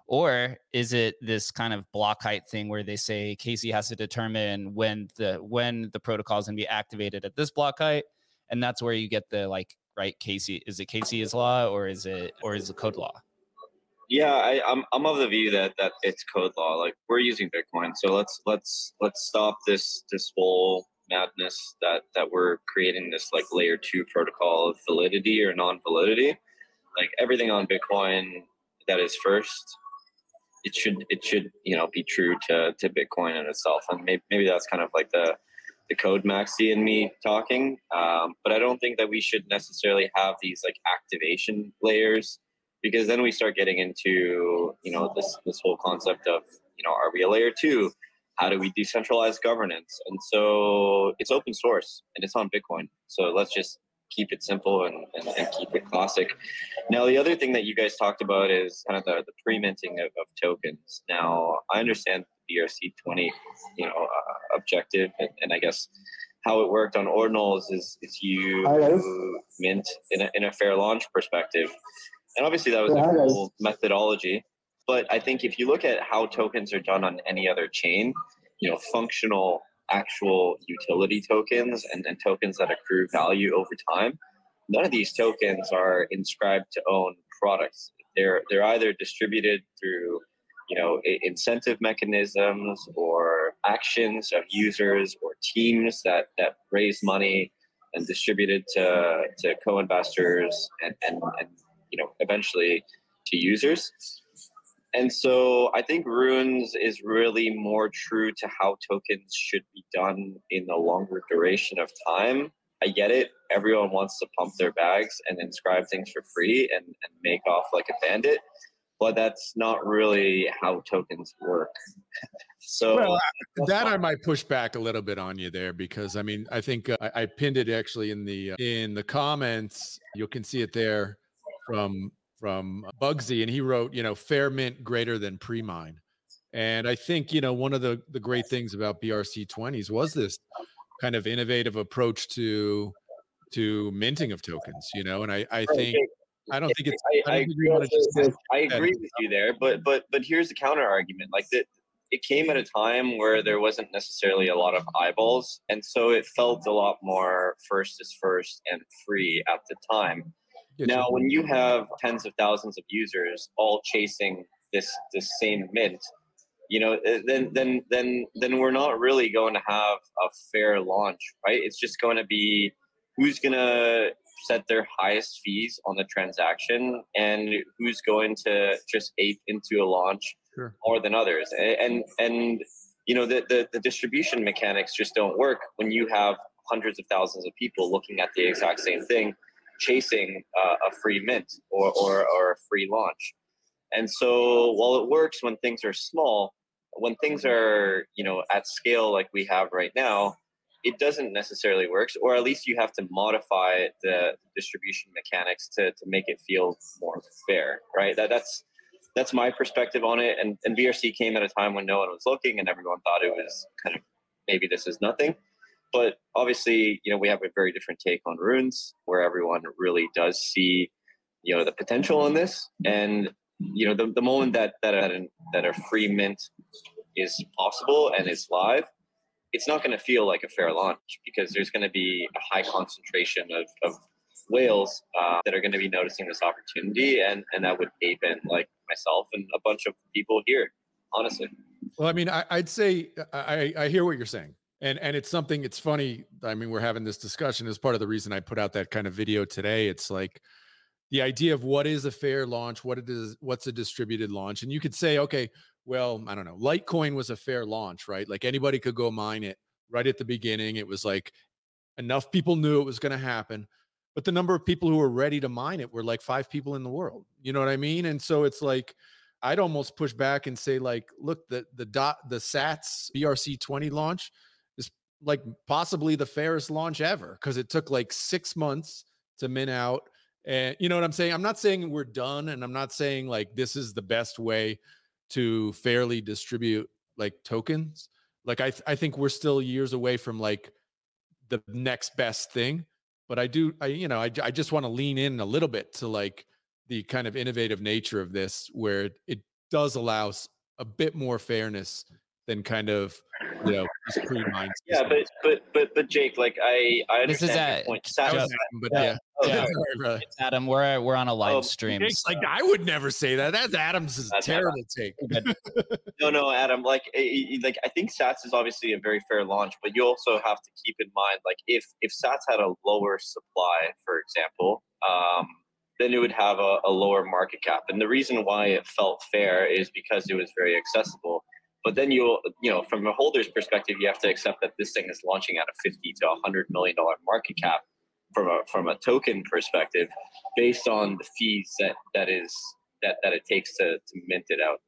Or is it this kind of block height thing where they say Casey has to determine when the when the protocol is going to be activated at this block height, and that's where you get the like right Casey is it Casey's law or is it or is it code law? Yeah, I, I'm I'm of the view that that it's code law. Like we're using Bitcoin, so let's let's let's stop this this whole madness that that we're creating this like layer two protocol of validity or non-validity. Like everything on Bitcoin that is first it should it should you know be true to to Bitcoin in itself, and maybe maybe that's kind of like the the code maxi and me talking. Um, but I don't think that we should necessarily have these like activation layers because then we start getting into you know this this whole concept of you know are we a layer two? How do we decentralize governance? And so it's open source and it's on Bitcoin. So let's just keep it simple and, and, and, keep it classic. Now, the other thing that you guys talked about is kind of the, the pre-minting of, of tokens. Now, I understand the BRC20, you know, uh, objective, and, and, I guess how it worked on ordinals is, is you mint in a, in a fair launch perspective. And obviously that was a cool methodology. But I think if you look at how tokens are done on any other chain, you know, functional actual utility tokens and, and tokens that accrue value over time, none of these tokens are inscribed to own products. They're they're either distributed through you know incentive mechanisms or actions of users or teams that that raise money and distribute it to to co-investors and and, and you know eventually to users and so I think runes is really more true to how tokens should be done in the longer duration of time. I get it. Everyone wants to pump their bags and inscribe things for free and, and make off like a bandit, but that's not really how tokens work. so well, that I might push back a little bit on you there because I mean I think uh, I, I, pinned it actually in the uh, in the comments. You can see it there from from uh, Bugsy, and he wrote, you know, fair mint greater than pre mine. And I think, you know, one of the, the great things about BRC 20s was this kind of innovative approach to to minting of tokens, you know, and I, I think I don't think it's I, I, I agree, I agree with you there, but but but here's the counter argument. Like that it came at a time where there wasn't necessarily a lot of eyeballs, and so it felt a lot more first is first and free at the time now, when you have tens of thousands of users all chasing this this same mint, you know, eh, then then then then we're not really going to have a fair launch, right? It's just going to be who's going to set their highest fees on the transaction and who's going to just ape into a launch sure. more than others. And and you know the, the the distribution mechanics just don't work when you have hundreds of thousands of people looking at the exact same thing chasing uh, a free mint or, or, or a free launch. And so while it works when things are small, when things are you know at scale like we have right now, it doesn't necessarily work, or at least you have to modify the distribution mechanics to, to make it feel more fair, right? That that's that's my perspective on it. And and BRC came at a time when no one was looking and everyone thought it was kind of maybe this is nothing. But obviously, you know, we have a very different take on runes, where everyone really does see, you know, the potential in this. And you know, the, the moment that that a, that a free mint is possible and is live, it's not going to feel like a fair launch because there's going to be a high concentration of, of whales uh, that are going to be noticing this opportunity, and and that would ape in like myself and a bunch of people here, honestly. Well, I mean, I, would say I, I hear what you're saying, and and it's something it's funny i mean we're having this discussion as part of the reason i put out that kind of video today it's like the idea of what is a fair launch what it is what's a distributed launch and you could say okay well i don't know litecoin was a fair launch right? Like anybody could go mine it right at the beginning it was like enough people knew it was going to happen but the number of people who were ready to mine it were like five people in the world you know what i mean? And so it's like i'd almost push back and say like look the the dot the sats brc 20 launch like possibly the fairest launch ever because it took like six months to min out. And you know what I'm saying? I'm not saying we're done, and I'm not saying like this is the best way to fairly distribute like tokens. Like I, th- I think we're still years away from like the next best thing. But I do, I you know, I, I just want to lean in a little bit to like the kind of innovative nature of this, where it does allow a bit more fairness than kind of you know pre mines. Yeah, but but but but Jake, like I I understand this is at, point. Just, but yeah, oh, yeah. Sorry, it's Adam. We're we're on a live oh, stream. Jake's so. like I would never say that. That's Adam's That's terrible Adam. take. <laughs> no, no, Adam. Like like I think Sats is obviously a very fair launch, but you also have to keep in mind like if if Sats had a lower supply, for example. Um, then it would have a, a lower market cap. And the reason why it felt fair is because it was very accessible. But then you'll, you know, from a holder's perspective, you have to accept that this thing is launching at a 50 to 100 million dollar market cap from a from a token perspective, based on the fees that that is that that it takes to to mint it out.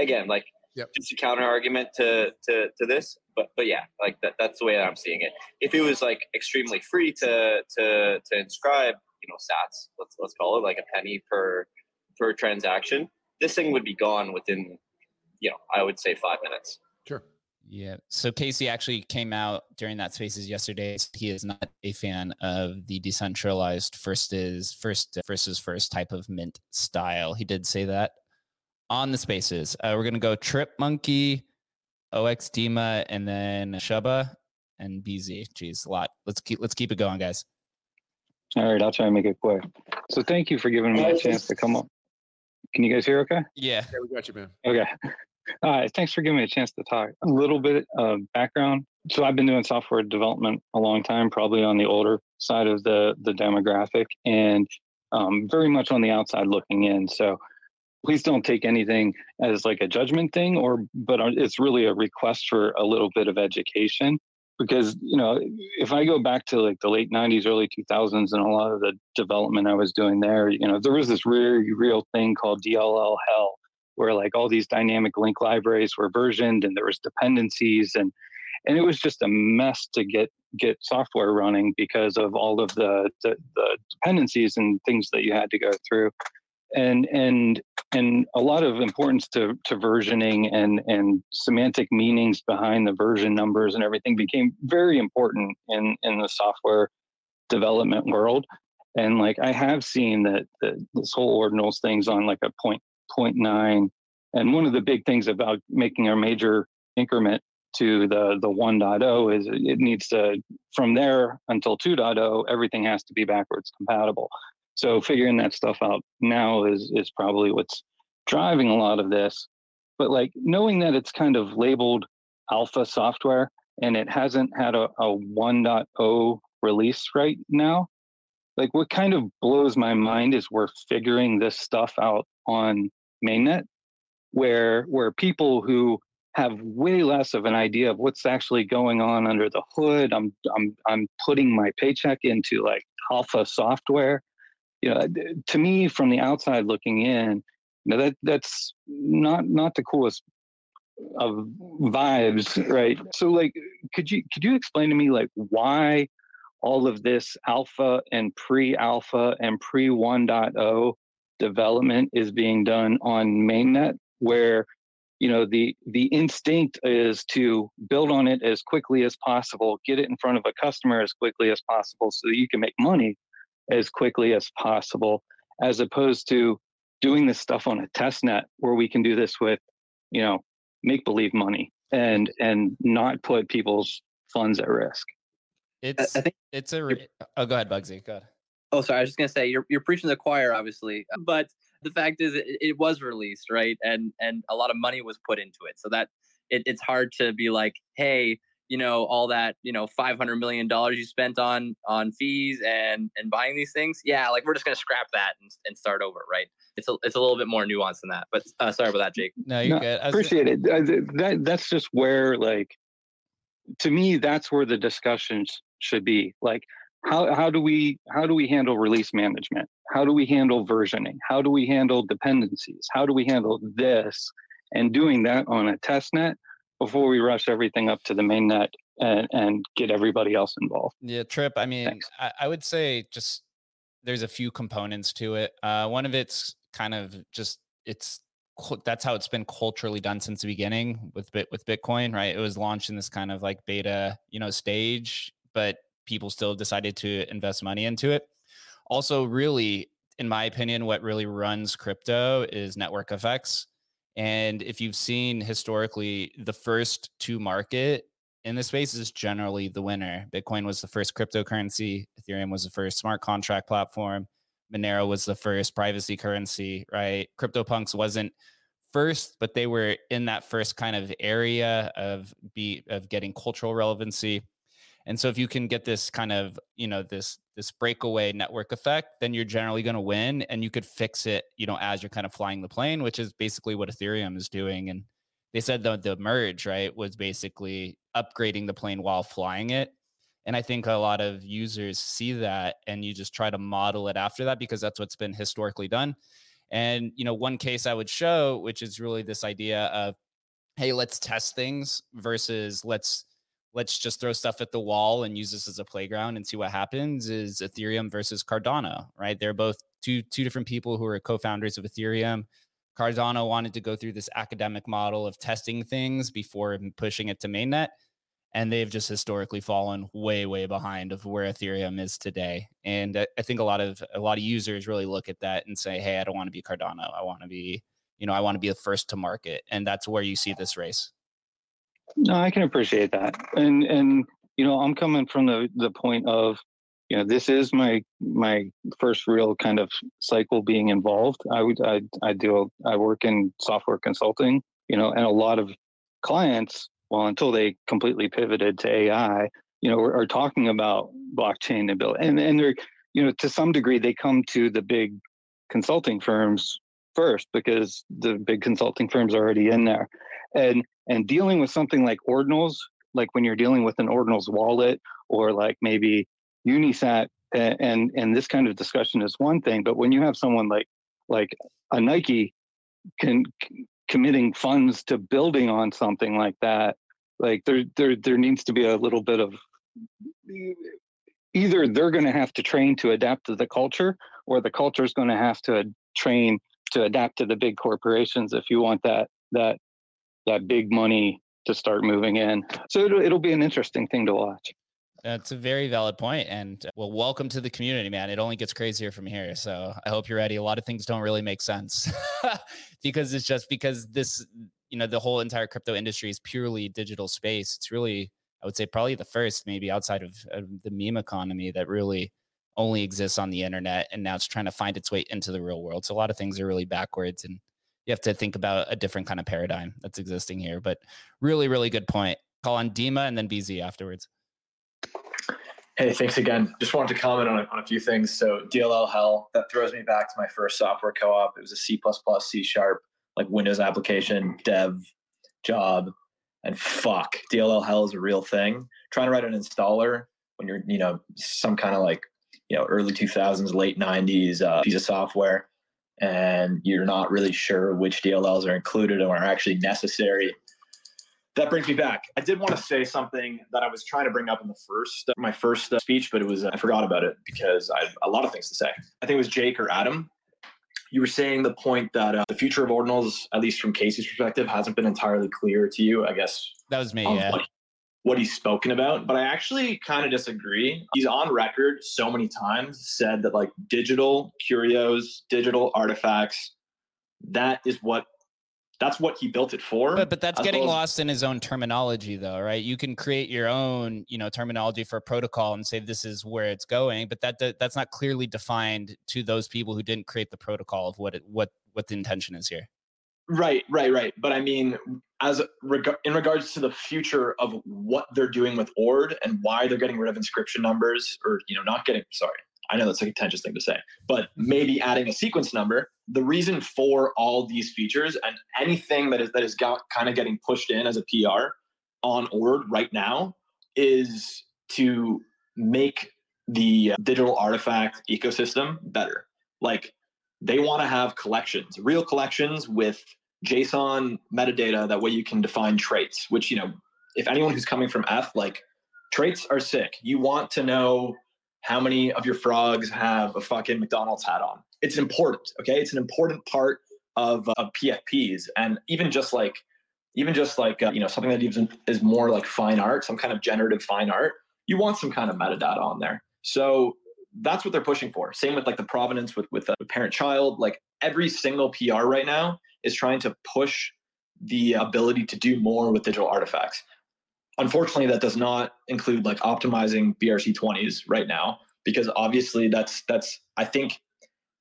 Again, like Yep. just a counter argument to to to this, but but yeah, like that that's the way that I'm seeing it. If it was like extremely free to to to inscribe, you know, sats, let's let's call it like a penny per per transaction, this thing would be gone within, you know, I would say five minutes. Sure. Yeah. So Casey actually came out during that spaces yesterday. He is not a fan of the decentralized first is first versus first type of mint style. He did say that on the spaces. Uh, we're gonna go Trip Monkey, OX Dima, and then Shubba and BZ. Jeez, a lot. Let's keep let's keep it going, guys. All right, I'll try and make it quick. So thank you for giving me a chance to come up. Can you guys hear okay? Yeah. Yeah, we got you, man. Okay. All right. Thanks for giving me a chance to talk. A little bit of background. So I've been doing software development a long time, probably on the older side of the the demographic, and um, very much on the outside looking in. So please don't take anything as like a judgment thing, or but it's really a request for a little bit of education. Because you know, if I go back to like the late '90s, early 2000s, and a lot of the development I was doing there, you know, there was this really real thing called DLL hell where like all these dynamic link libraries were versioned and there was dependencies and and it was just a mess to get get software running because of all of the, the the dependencies and things that you had to go through and and and a lot of importance to to versioning and and semantic meanings behind the version numbers and everything became very important in in the software development world. And like i have seen that, that this whole ordinals things on like a point nine. And one of the big things about making a major increment to the the 1.0 is it needs to from there until 2.0 everything has to be backwards compatible so figuring that stuff out now is is probably what's driving a lot of this but like knowing that it's kind of labeled alpha software and it hasn't had a, a 1.0 release right now like what kind of blows my mind is we're figuring this stuff out on mainnet where where people who have way less of an idea of what's actually going on under the hood i'm i'm i'm putting my paycheck into like alpha software you know to me from the outside looking in you know that that's not not the coolest of vibes right? So like could you could you explain to me like why all of this alpha and pre-alpha and pre 1.0 development is being done on mainnet where you know the the instinct is to build on it as quickly as possible get it in front of a customer as quickly as possible so that you can make money as quickly as possible as opposed to doing this stuff on a test net where we can do this with you know make believe money and and not put people's funds at risk It's I think it's a re- oh go ahead, Bugsy. Go ahead. Oh, sorry. I was just gonna say you're you're preaching to the choir, obviously, uh, but the fact is, it, it was released, right? And and a lot of money was put into it, so that it, it's hard to be like, hey, you know, all that you know, five hundred million dollars you spent on on fees and and buying these things, yeah, like we're just gonna scrap that and, and start over, right? It's a it's a little bit more nuanced than that. But uh, sorry about that, Jake. No, you're No, good. I was gonna- appreciate it Uh, that that's just where like to me that's where the discussions should be like how how do we how do we handle release management how do we handle versioning how do we handle dependencies how do we handle this and doing that on a test net before we rush everything up to the main net and, and get everybody else involved Yeah, Trip. I mean, I, I would say just there's a few components to it. Uh, one of it's kind of just it's that's how it's been culturally done since the beginning with bit with Bitcoin, right? It was launched in this kind of like beta, you know, stage, but people still decided to invest money into it. Also, really, in my opinion, what really runs crypto is network effects. And if you've seen historically, the first to market in this space is generally the winner. Bitcoin was the first cryptocurrency, Ethereum was the first smart contract platform, Monero was the first privacy currency, right? CryptoPunks wasn't first, but they were in that first kind of area of be of getting cultural relevancy. And so if you can get this kind of, you know, this this breakaway network effect, then you're generally going to win and you could fix it, you know, as you're kind of flying the plane, which is basically what Ethereum is doing and they said the the merge, right, was basically upgrading the plane while flying it. And I think a lot of users see that and you just try to model it after that because that's what's been historically done. And you know, one case I would show, which is really this idea of, hey, let's test things versus let's let's just throw stuff at the wall and use this as a playground and see what happens is Ethereum versus Cardano, right? They're both two two different people who are co-founders of Ethereum. Cardano wanted to go through this academic model of testing things before pushing it to mainnet and they've just historically fallen way way behind of where ethereum is today and i think a lot of a lot of users really look at that and say hey i don't want to be cardano i want to be you know i want to be the first to market and that's where you see this race no i can appreciate that and and you know i'm coming from the the point of you know this is my my first real kind of cycle being involved. I would i i do i work in software consulting you know and a lot of clients well, until they completely pivoted to AI, you know, are, are talking about blockchain and build, and and they're, you know, to some degree they come to the big consulting firms first because the big consulting firms are already in there, and and dealing with something like ordinals, like when you're dealing with an ordinals wallet or like maybe Unisat, and, and and this kind of discussion is one thing, but when you have someone like like a Nike can committing funds to building on something like that like there there there needs to be a little bit of either they're going to have to train to adapt to the culture or the culture is going to have to train to adapt to the big corporations if you want that that that big money to start moving in so it'll, it'll be an interesting thing to watch that's a very valid point. And uh, well, welcome to the community, man. It only gets crazier from here. So I hope you're ready. A lot of things don't really make sense <laughs> because it's just because this, you know, the whole entire crypto industry is purely digital space. It's really, I would say, probably the first, maybe outside of, of the meme economy, that really only exists on the internet. And now it's trying to find its way into the real world. So a lot of things are really backwards. And you have to think about a different kind of paradigm that's existing here. But really, really good point. Call on Dima and then BZ afterwards. Hey, thanks again. Just wanted to comment on a, on a few things. So DLL Hell, that throws me back to my first software co-op. It was a C++, C Sharp, like Windows application, dev job. And fuck, DLL Hell is a real thing. Trying to write an installer when you're, you know, some kind of like, you know, early 2000s, late 90s uh, piece of software, and you're not really sure which DLLs are included or are actually necessary that brings me back. I did want to say something that I was trying to bring up in the first my first speech, but it was I forgot about it because I have a lot of things to say. I think it was Jake or Adam. You were saying the point that uh, the future of ordinals, at least from Casey's perspective, hasn't been entirely clear to you. I guess that was me. Yeah. What, what he's spoken about, but I actually kind of disagree. He's on record so many times said that like digital curios, digital artifacts, that is what that's what he built it for. But, but that's getting well as- lost in his own terminology, though, right? You can create your own, you know, terminology for a protocol and say this is where it's going, but that that's not clearly defined to those people who didn't create the protocol of what it what what the intention is here. Right, right, right. But I mean, as reg- in regards to the future of what they're doing with Ord and why they're getting rid of inscription numbers, or you know, not getting sorry, I know that's a contentious thing to say, but maybe adding a sequence number. The reason for all these features and anything that is that is got, kind of getting pushed in as a PR on Ord right now is to make the uh, digital artifact ecosystem better. Like they want to have collections, real collections with JSON metadata. That way you can define traits, which, you know, if anyone who's coming from F, like traits are sick. You want to know how many of your frogs have a fucking McDonald's hat on. It's important, okay? It's an important part of, uh, of PFPs, and even just like, even just like uh, you know something that even is more like fine art, some kind of generative fine art. You want some kind of metadata on there. So that's what they're pushing for. Same with like the provenance with with, uh, parent child. Like every single PR right now is trying to push the ability to do more with digital artifacts. Unfortunately, that does not include like optimizing BRC20s right now, because obviously that's that's I think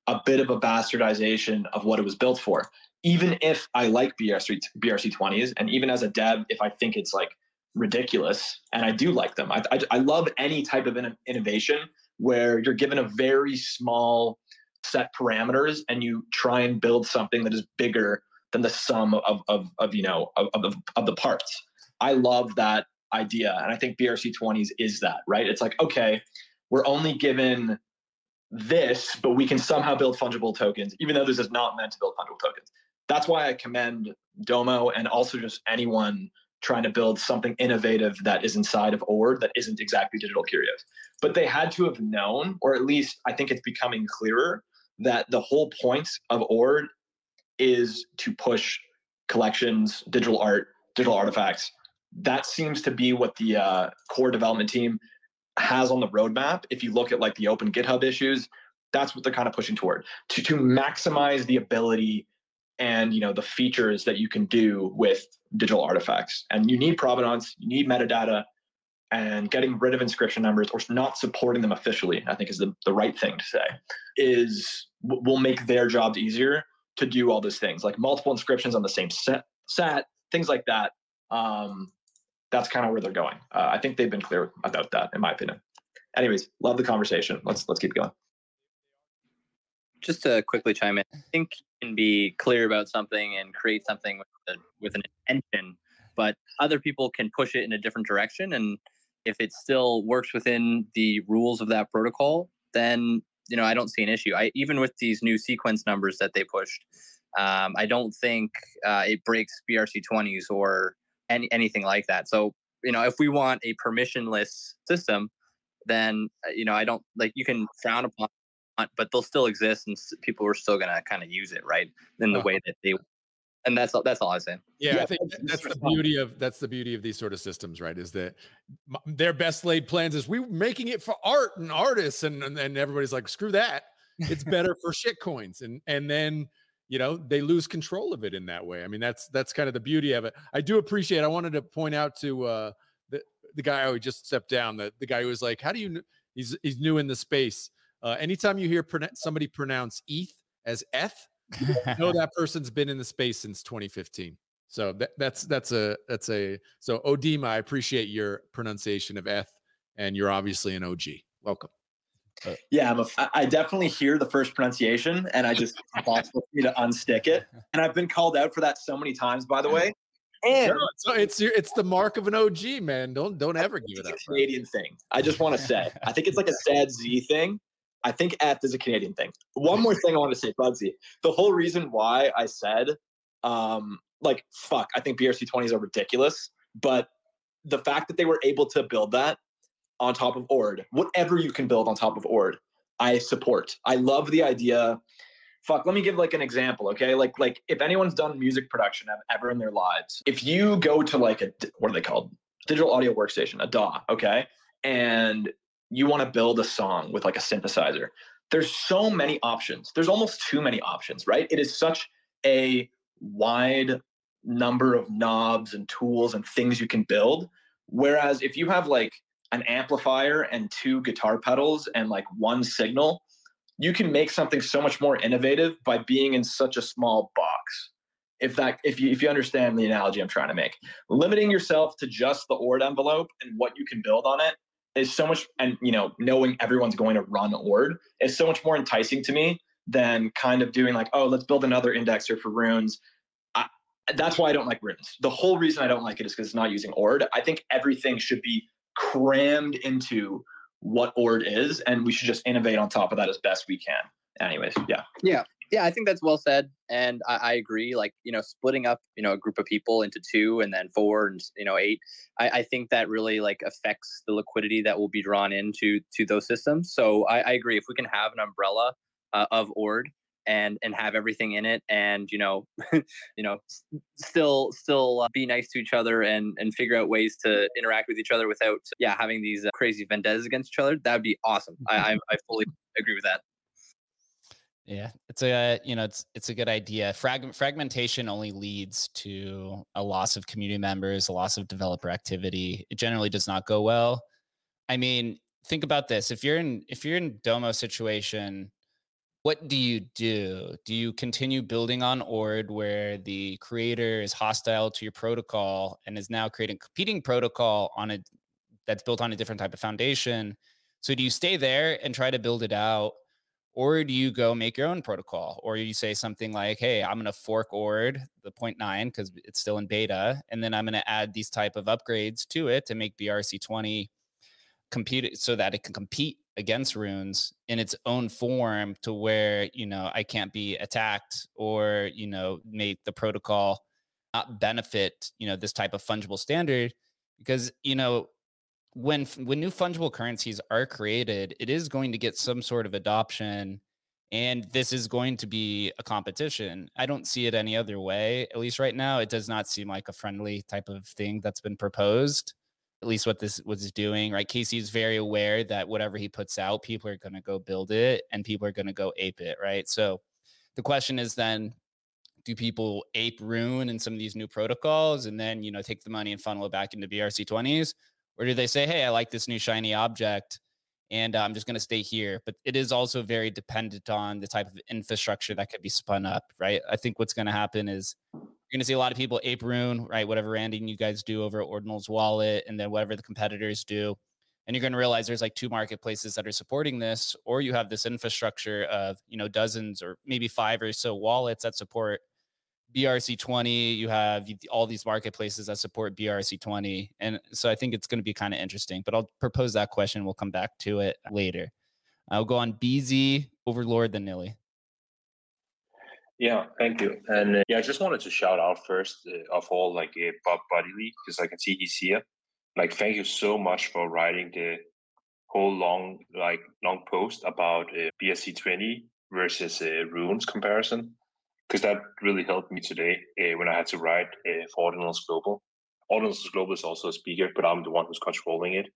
a bit of a bastardization of what it was built for. Even if I like BRC BRC20s, and even as a dev, if I think it's like ridiculous, and I do like them. I, I, I love any type of in- innovation where you're given a very small set parameters and you try and build something that is bigger than the sum of of, of you know of, of, of the parts. I love that idea, and I think BRC twenties is that right. It's like okay, we're only given this, but we can somehow build fungible tokens, even though this is not meant to build fungible tokens. That's why I commend Domo and also just anyone trying to build something innovative that is inside of Ord that isn't exactly digital curios. But they had to have known, or at least I think it's becoming clearer, that the whole point of Ord is to push collections, digital art, digital artifacts. That seems to be what the uh, core development team has on the roadmap. If you look at like the open GitHub issues, that's what they're kind of pushing toward to to maximize the ability and you know the features that you can do with digital artifacts. And you need provenance, you need metadata, and getting rid of inscription numbers or not supporting them officially, I think is the, the right thing to say, is will make their jobs easier to do all those things like multiple inscriptions on the same set, set things like that. Um, that's kind of where they're going. Uh, I think they've been clear about that, in my opinion. Anyways, love the conversation. Let's let's keep going. Just to quickly chime in, I think can be clear about something and create something with, a, with an intention, but other people can push it in a different direction. And if it still works within the rules of that protocol, then you know I don't see an issue. I even with these new sequence numbers that they pushed, um, I don't think uh, it breaks BRC twenties or any anything like that. So you know, if we want a permissionless system, then uh, you know I don't like you can frown upon, but they'll still exist and people are still gonna kind of use it right in the way that they. And that's all. That's all I say. Yeah, yeah, I think that's the beauty of that's the beauty of these sort of systems, right? Is that their best laid plans is we making it for art and artists, and and, and everybody's like, screw that. It's <laughs> better for shit coins, and and then you know they lose control of it in that way i mean that's that's kind of the beauty of it i do appreciate i wanted to point out to uh the the guy who just stepped down the, the guy who was like how do you he's he's new in the space uh anytime you hear somebody pronounce eth as eth <laughs> know that person's been in the space since 2015 so that, that's that's a that's a so odima i appreciate your pronunciation of eth and you're obviously an og welcome uh, yeah, I'm a, I definitely hear the first pronunciation, and I just impossible for me to unstick it. <laughs> And I've been called out for that so many times, by the way. And so it's it's the mark of an OG, man. Don't don't ever give it up. Canadian bro. thing. I just want to say. I think it's like a <laughs> sad Z thing. I think F is a Canadian thing. One <laughs> more thing I want to say, Bugsy. The whole reason why I said, um, like, fuck, I think BRC 20s are ridiculous. But the fact that they were able to build that on top of Ord, whatever you can build on top of Ord, I support. I love the idea. Fuck, let me give like an example, okay? Like, like if anyone's done music production ever in their lives, if you go to like a what are they called? Digital audio workstation, a DAW, okay, and you want to build a song with like a synthesizer. There's so many options. There's almost too many options, right? It is such a wide number of knobs and tools and things you can build. Whereas if you have like an amplifier and two guitar pedals and like one signal, you can make something so much more innovative by being in such a small box. If that if you if you understand the analogy I'm trying to make. Limiting yourself to just the Ord envelope and what you can build on it is so much and you know, knowing everyone's going to run Ord is so much more enticing to me than kind of doing like, oh, let's build another indexer for runes. I, that's why I don't like runes. The whole reason I don't like it is because it's not using Ord. I think everything should be crammed into what Ord is, and we should just innovate on top of that as best we can. Anyways, yeah. Yeah. Yeah, I think that's well said, and I, I, agree. Like you know, splitting up you know a group of people into two and then four and you know eight, I, I think that really like affects the liquidity that will be drawn into to those systems. So I, I agree. If we can have an umbrella uh, of Ord and and have everything in it and you know <laughs> you know still still uh, be nice to each other and and figure out ways to interact with each other without yeah having these uh, crazy vendettas against each other that would be awesome I, I i fully agree with that yeah it's a you know it's it's a good idea Frag- fragmentation only leads to a loss of community members a loss of developer activity it generally does not go well i mean think about this if you're in if you're in domo situation what do you do? Do you continue building on Ord where the creator is hostile to your protocol and is now creating competing protocol on a that's built on a different type of foundation? So do you stay there and try to build it out? Or do you go make your own protocol? Or you say something like, hey, I'm gonna fork Ord the 0.9 because it's still in beta, and then I'm gonna add these type of upgrades to it to make BRC20 compete so that it can compete against runes in its own form to where you know i can't be attacked or you know make the protocol not benefit you know this type of fungible standard because you know when when new fungible currencies are created it is going to get some sort of adoption and this is going to be a competition i don't see it any other way at least right now it does not seem like a friendly type of thing that's been proposed at least what this was doing, right? Casey is very aware that whatever he puts out, people are going to go build it and people are going to go ape it, right? So the question is then, do people ape Rune and some of these new protocols and then, you know, take the money and funnel it back into BRC20s? Or do they say, hey, I like this new shiny object and uh, I'm just going to stay here? But it is also very dependent on the type of infrastructure that could be spun up, right? I think what's going to happen is you're going to see a lot of people ape rune, right? Whatever Randy and you guys do over at Ordinals wallet, and then whatever the competitors do. And you're going to realize there's like two marketplaces that are supporting this, or you have this infrastructure of, you know, dozens or maybe five or so wallets that support BRC20. You have all these marketplaces that support BRC20. And so I think it's going to be kind of interesting, but I'll propose that question. We'll come back to it later. I'll go on BZ, Overlord, then Nilly. Yeah, thank you. And uh, yeah, I just wanted to shout out first uh, of all, like uh, Bob Bodily, because I can see he's here. Like, thank you so much for writing the whole long, like, long post about uh, BRC twenty versus uh, Runes comparison, because that really helped me today uh, when I had to write uh, for Ordinals Global. Ordinals Global is also a speaker, but I'm the one who's controlling it.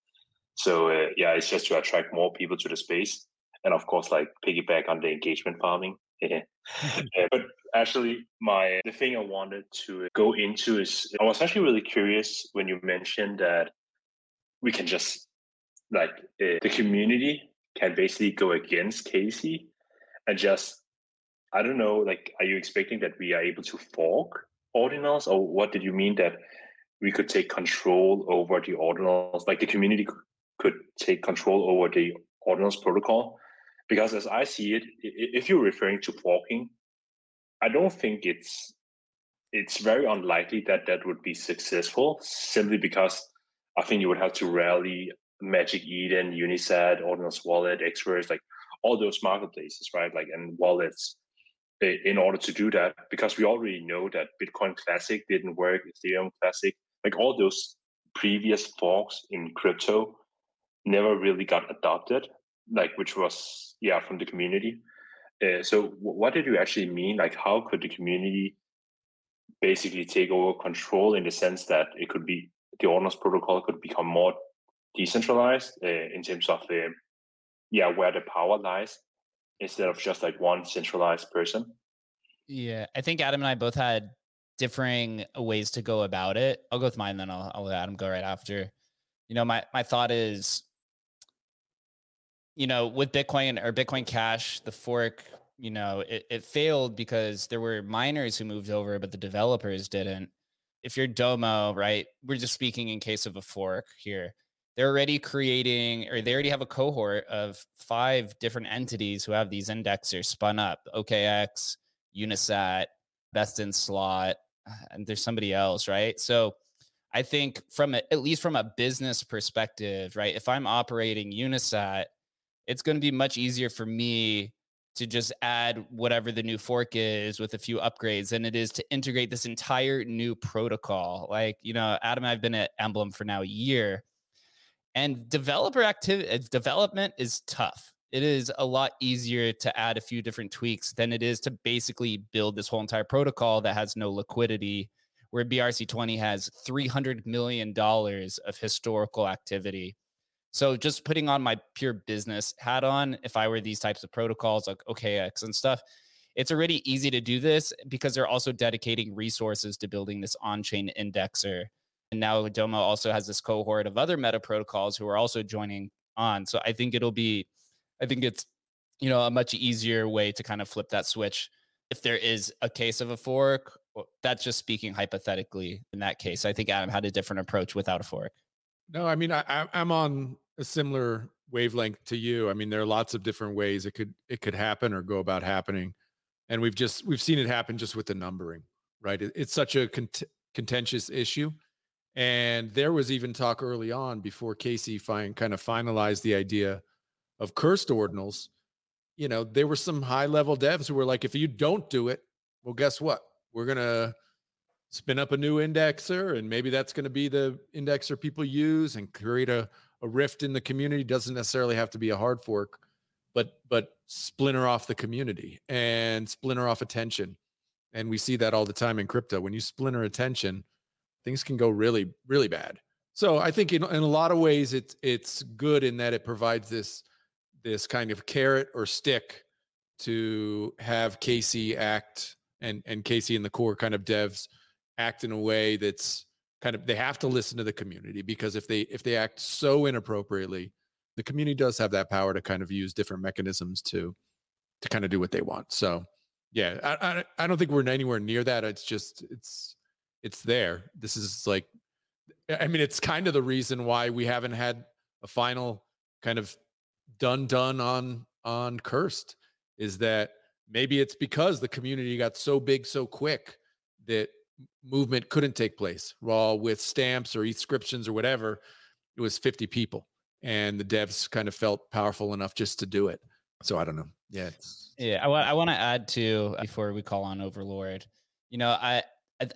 So uh, yeah, it's just to attract more people to the space, and of course, like piggyback on the engagement farming <laughs> but actually, my the thing I wanted to go into is I was actually really curious when you mentioned that we can just like the community can basically go against Casey and just I don't know like are you expecting that we are able to fork ordinals or what did you mean that we could take control over the ordinals like the community could take control over the ordinals protocol because as I see it, if you're referring to forking, I don't think it's it's very unlikely that that would be successful simply because I think you would have to rally Magic Eden, Unisat, Ordinals Wallet, Xverse, like all those marketplaces, right? Like and wallets in order to do that because we already know that Bitcoin Classic didn't work, Ethereum Classic, like all those previous forks in crypto never really got adopted like which was yeah from the community. Uh, so what did you actually mean? Like how could the community basically take over control in the sense that it could be the Ordinals protocol could become more decentralized uh, in terms of the yeah where the power lies instead of just like one centralized person. Yeah, I think Adam and I both had differing uh, ways to go about it. I'll go with mine, then I'll, I'll let Adam go right after. You know, my my thought is you know, with Bitcoin or Bitcoin Cash, the fork, you know, it, it failed because there were miners who moved over, but the developers didn't. If you're Domo, right, we're just speaking in case of a fork here. They're already creating, or they already have a cohort of five different entities who have these indexers spun up OKX, Unisat, Best in Slot, <sighs> and there's somebody else, right? So, I think from a, at least from a business perspective, right? If I'm operating Unisat, it's going to be much easier for me to just add whatever the new fork is with a few upgrades than it is to integrate this entire new protocol. Like, you know, Adam, I've been at Emblem for now a year and developer activity uh, development is tough. It is a lot easier to add a few different tweaks than it is to basically build this whole entire protocol that has no liquidity where BRC20 has $300 million of historical activity so just putting on my pure business hat on, if I were these types of protocols like OKX and stuff, it's already easy to do this because they're also dedicating resources to building this on-chain indexer. And now Domo also has this cohort of other meta protocols who are also joining on. So I think it'll be, I think it's you know, a much easier way to kind of flip that switch if there is a case of a fork. That's just speaking hypothetically in that case. I think Adam had a different approach without a fork. No, I mean I, I'm on a similar wavelength to you. I mean there are lots of different ways it could it could happen or go about happening, and we've just we've seen it happen just with the numbering, right? It, it's such a cont- contentious issue, and there was even talk early on before Casey fine kind of finalized the idea of cursed ordinals you know, there were some high level devs who were like, if you don't do it, well, guess what? We're going to spin up a new indexer and maybe that's going to be the indexer people use and create a, a rift in the community. Doesn't necessarily have to be a hard fork, but, but splinter off the community and splinter off attention. And we see that all the time in crypto. When you splinter attention, things can go really, really bad. So I think in, in a lot of ways, it's, it's good in that it provides this this kind of carrot or stick to have Casey act and and Casey and the core kind of devs act in a way that's kind of they have to listen to the community because if they if they act so inappropriately, the community does have that power to kind of use different mechanisms to to kind of do what they want. So yeah, I I, I don't think we're anywhere near that. It's just it's it's there. This is like I mean, it's kind of the reason why we haven't had a final kind of done done on on cursed is that maybe it's because the community got so big so quick that movement couldn't take place. While with stamps or inscriptions or whatever it was 50 people and the devs kind of felt powerful enough just to do it. So i don't know. Yeah yeah i, w- I want to add to before we call on overlord you know i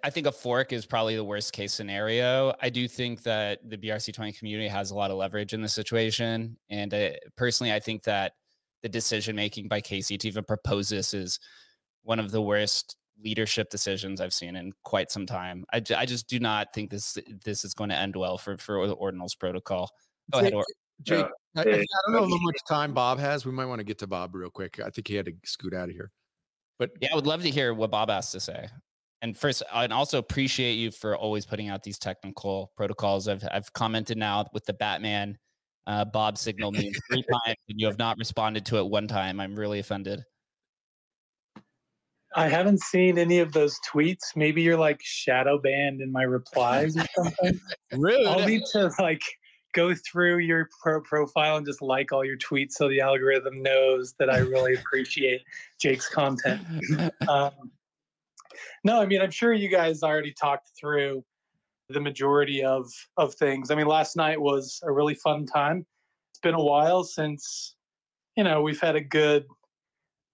I think a fork is probably the worst case scenario. I do think that the BRC20 community has a lot of leverage in this situation. And I, personally, I think that the decision making by Casey to even propose this is one of the worst leadership decisions I've seen in quite some time. I, I just do not think this this is going to end well for, for the Ordinals protocol. Go ahead, or- Jake. I, I don't know how much time Bob has. We might want to get to Bob real quick. I think he had to scoot out of here. But yeah, I would love to hear what Bob has to say and first and also appreciate you for always putting out these technical protocols. I've, I've commented now with the batman uh, bob signal me <laughs> three times and you have not responded to it one time. I'm really offended. I haven't seen any of those tweets. Maybe you're like shadow banned in my replies or something. <laughs> Rude. i'll need to like go through your pro profile and just like all your tweets so the algorithm knows that i really appreciate jake's content. <laughs> Um, no, I mean, I'm sure you guys already talked through the majority of of things. I mean, last night was a really fun time. It's been a while since you know we've had a good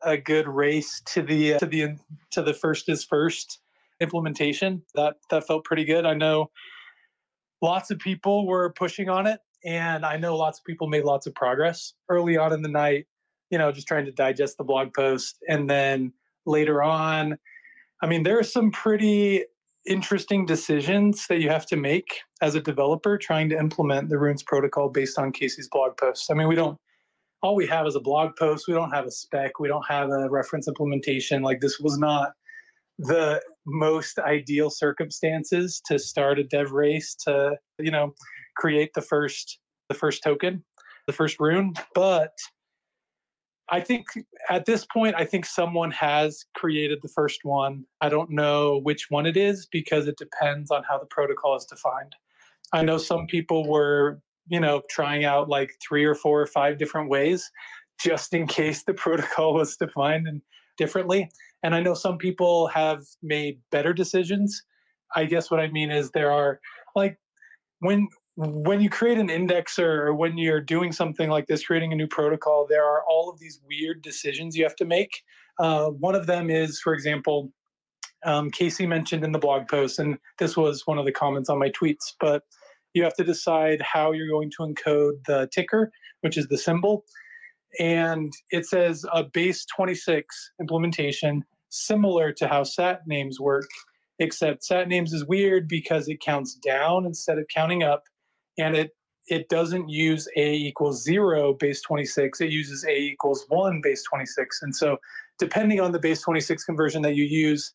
a good race to the to the to the first is first implementation. That that felt pretty good. I know lots of people were pushing on it, and I know lots of people made lots of progress early on in the night. You know, just trying to digest the blog post, and then later on I mean, there are some pretty interesting decisions that you have to make as a developer trying to implement the runes protocol based on casey's blog post. i mean we don't all we have is a blog post. We don't have a spec. We don't have a reference implementation. Like this was not the most ideal circumstances to start a dev race to you know create the first the first token the first rune. But I think at this point, I think someone has created the first one. I don't know which one it is because it depends on how the protocol is defined. I know some people were, you know, trying out like three or four or five different ways just in case the <laughs> protocol was defined and differently. And I know some people have made better decisions. I guess what I mean is there are like when when you create an indexer or when you're doing something like this, creating a new protocol, there are all of these weird decisions you have to make. Uh, one of them is, for example, um, Casey mentioned in the blog post, and this was one of the comments on my tweets, but you have to decide how you're going to encode the ticker, which is the symbol. And it says a base 26 implementation, similar to how SAT names work, except SAT names is weird because it counts down instead of counting up and it it doesn't use a equals zero base 26 it uses a equals one base 26 and so depending on the base 26 conversion that you use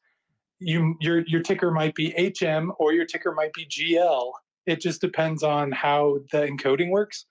you your your ticker might be hm or your ticker might be gl it just depends on how the encoding works.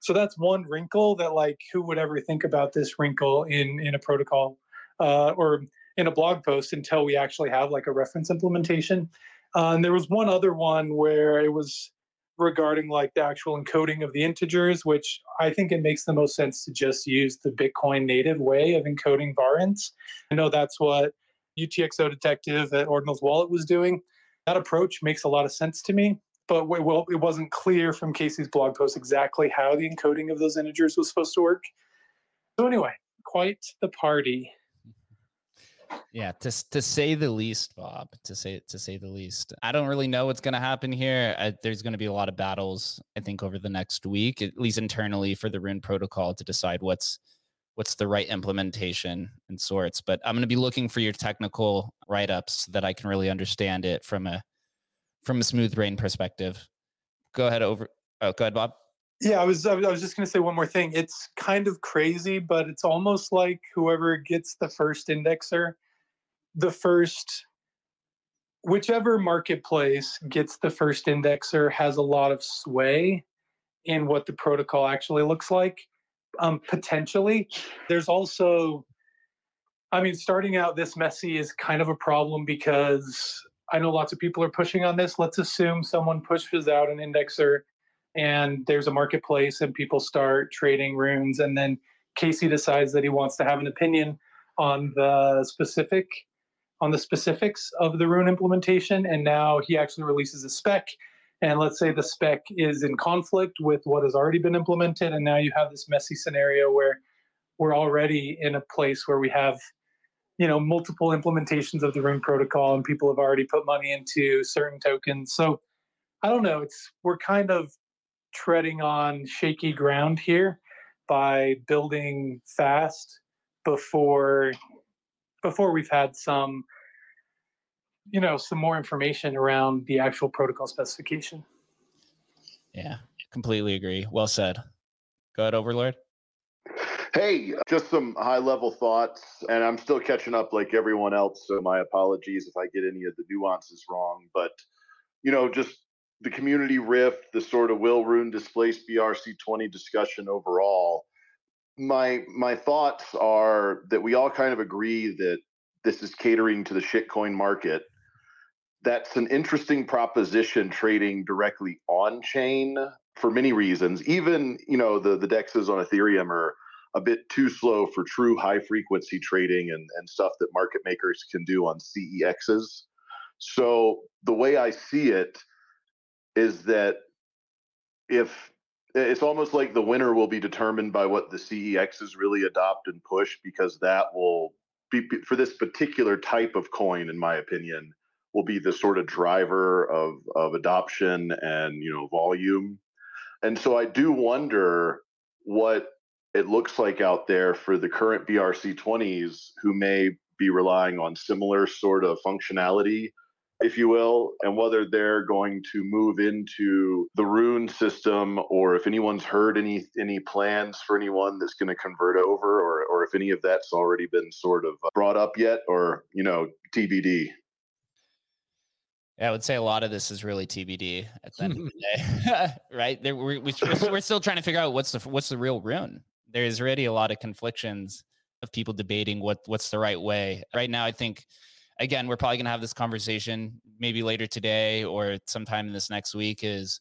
So that's one wrinkle that like who would ever think about this wrinkle in in a protocol uh, or in a blog post until we actually have like a reference implementation. Uh, and there was one other one where it was regarding like the actual encoding of the integers, which I think it makes the most sense to just use the Bitcoin native way of encoding varints. I know that's what UTXO Detective at Ordinals Wallet was doing. That approach makes a lot of sense to me, but well, it wasn't clear from Casey's blog post exactly how the encoding of those integers was supposed to work. So anyway, quite the party yeah to, to say the least bob to say to say the least. I don't really know what's going to happen here. I, there's going to be a lot of battles i think over the next week at least internally for the rune protocol to decide what's what's the right implementation and sorts but i'm going to be looking for your technical write-ups so that i can really understand it from a from a smooth brain perspective. Go ahead over oh go ahead bob. Yeah, I was I was just going to say one more thing. It's kind of crazy, but it's almost like whoever gets the first indexer, the first whichever marketplace gets the first indexer has a lot of sway in what the protocol actually looks like. Um, potentially, there's also, I mean, starting out this messy is kind of a problem because I know lots of people are pushing on this. Let's assume someone pushes out an indexer and there's a marketplace and people start trading runes and then casey decides that he wants to have an opinion on the specific on the specifics of the rune implementation and now he actually releases a spec. And let's say the spec is in conflict with what has already been implemented and now you have this messy scenario where we're already in a place where we have you know multiple implementations of the rune protocol and people have already put money into certain tokens. So i don't know it's we're kind of treading on shaky ground here by building fast before before we've had some you know some more information around the actual protocol specification. Yeah completely agree. Well said. Go ahead overlord. Hey just some high level thoughts and i'm still catching up like everyone else so my apologies if i get any of the nuances wrong but you know just the community rift, the sort of will rune displace BRC20 discussion overall, my my thoughts are that we all kind of agree that this is catering to the shitcoin market. That's an interesting proposition trading directly on chain for many reasons. Even, you know, the, the dexes on Ethereum are a bit too slow for true high frequency trading and, and stuff that market makers can do on CEXs. So the way I see it, is that if it's almost like the winner will be determined by what the CEXs really adopt and push because that will be for this particular type of coin in my opinion will be the sort of driver of of adoption and you know volume. And so I do wonder what it looks like out there for the current BRC20s who may be relying on similar sort of functionality if you will, and whether they're going to move into the rune system or if anyone's heard any any plans for anyone that's going to convert over or or if any of that's already been sort of uh, brought up yet or, you know, TBD. Yeah, I would say a lot of this is really TBD at the end of the <laughs> day, <laughs> right? There, we're, we're still trying to figure out what's the what's the real rune. There's already a lot of conflictions of people debating what what's the right way. Right now, I think again, we're probably going to have this conversation maybe later today or sometime in this next week. Is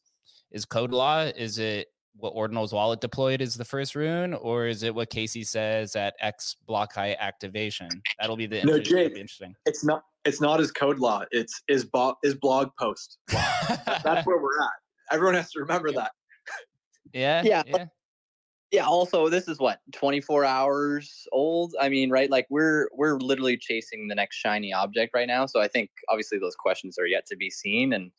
is code law? Is it what Ordinals wallet deployed is the first rune, or is it what Casey says at X block height activation? That'll be the no, Jake, be interesting. It's not. It's not as code law. It's is bo- is blog post. <laughs> That's where we're at. Everyone has to remember that. Yeah. Yeah. yeah yeah also this is what 24 hours old? I mean right like we're we're literally chasing the next shiny object right now so i think obviously those questions are yet to be seen and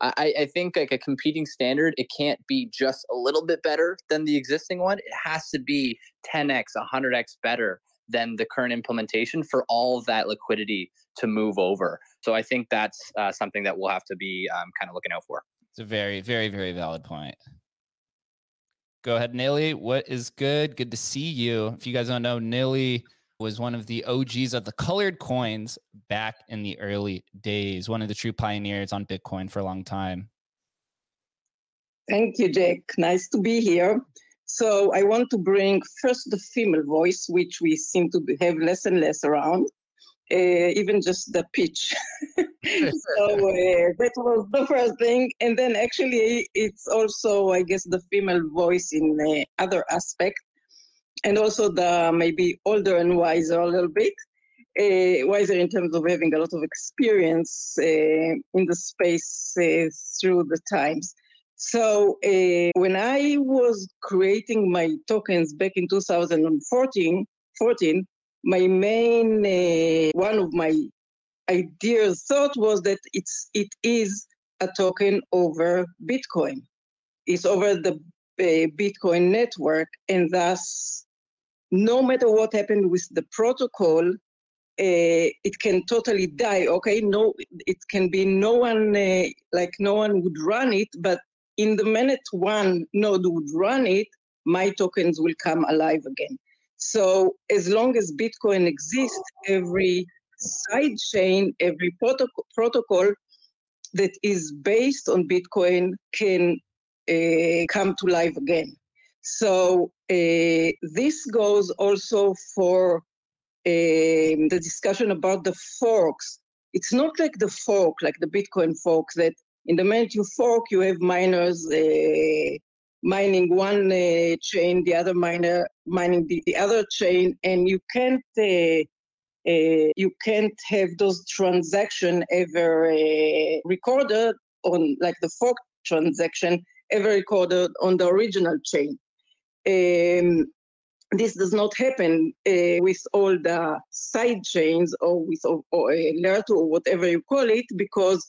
I, I think like a competing standard it can't be just a little bit better than the existing one. It has to be 10x 100x better than the current implementation for all of that liquidity to move over so i think that's uh, something that we'll have to be um, kind of looking out for. It's a very very very valid point Go ahead, Nilly. What is good? Good to see you. If you guys don't know, Nilly was one of the OGs of the colored coins back in the early days, one of the true pioneers on Bitcoin for a long time. Thank you, Jake. Nice to be here. So I want to bring first the female voice, which we seem to have less and less around, even just the pitch. <laughs> so uh, that was the first thing. And then actually, it's also, I guess, the female voice in uh, other aspect, and also the maybe older and wiser a little bit. Uh, wiser in terms of having a lot of experience uh, in the space uh, through the times. So uh, when I was creating my tokens back in 2014, 14, my main uh, one of my ideas thought was that it's it is a token over Bitcoin. It's over the uh, Bitcoin network, and thus, no matter what happened with the protocol, uh, it can totally die. Okay, no, it can be no one uh, like no one would run it, but in the minute one node would run it, my tokens will come alive again. So as long as Bitcoin exists, every side chain, every protocol, that is based on Bitcoin can uh, come to life again. So uh, this goes also for um, the discussion about the forks. It's not like the fork, like the Bitcoin fork, that in the minute you fork, you have miners mining one uh, chain, the other miner mining the, the other chain, and you can't uh, uh you can't have those transaction ever uh, recorded on like the fork transaction ever recorded on the original chain. Um, this does not happen uh, with all the side chains or with or, or two or whatever you call it because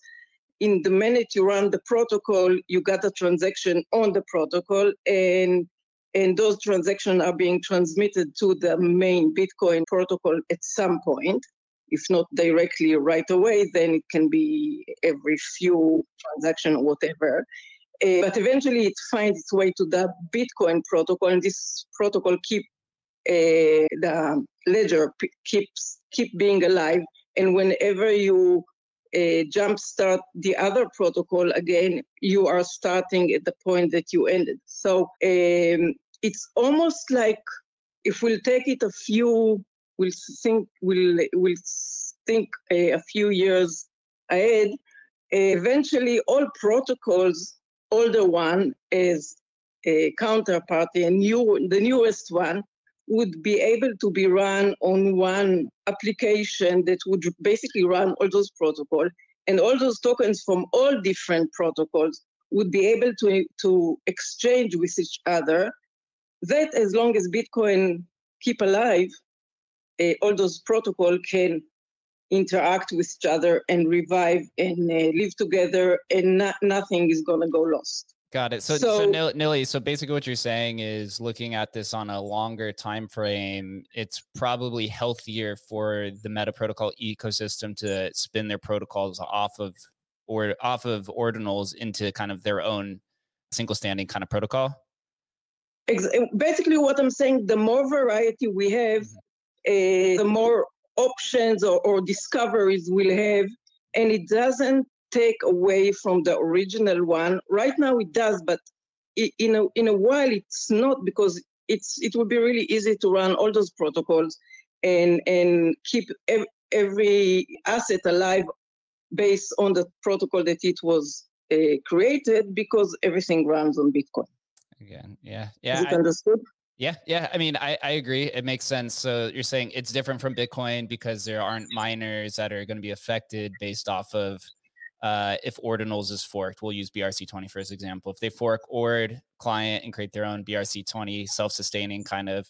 in the minute you run the protocol, you got a transaction on the protocol and and those transactions are being transmitted to the main Bitcoin protocol at some point. If not directly right away, then it can be every few transaction or whatever. Uh, but eventually it finds its way to the Bitcoin protocol, and this protocol keep uh, the ledger p- keeps keep being alive. And whenever you Uh, jumpstart the other protocol again, you are starting at the point that you ended. So um, it's almost like if we'll take it a few, we'll think we'll we'll think a, a few years ahead. Uh, eventually, all protocols, older one is a counterparty, and new the newest one would be able to be run on one application that would basically run all those protocols and all those tokens from all different protocols would be able to, to exchange with each other. That as long as bitcoin keep alive uh, all those protocols can interact with each other and revive and uh, live together and not, nothing is going to go lost Got it. So, so, so Nilly, so basically what you're saying is looking at this on a longer time frame, it's probably healthier for the Meta Protocol ecosystem to spin their protocols off of or off of ordinals into kind of their own single standing kind of protocol. Basically, what I'm saying, the more variety we have, uh, the more options or, or discoveries we'll have, and it doesn't take away from the original one. Right now it does, but in a, in a while it's not because it's it would be really easy to run all those protocols and and keep ev- every asset alive based on the protocol that it was uh, created because everything runs on Bitcoin. Again, yeah, yeah. Is it I, understood? Yeah, yeah. I mean, I, I agree. It makes sense. So you're saying it's different from Bitcoin because there aren't miners that are going to be affected based off of uh, if ordinals is forked, we'll use BRC20 for example. If they fork ord client and create their own BRC20 self-sustaining kind of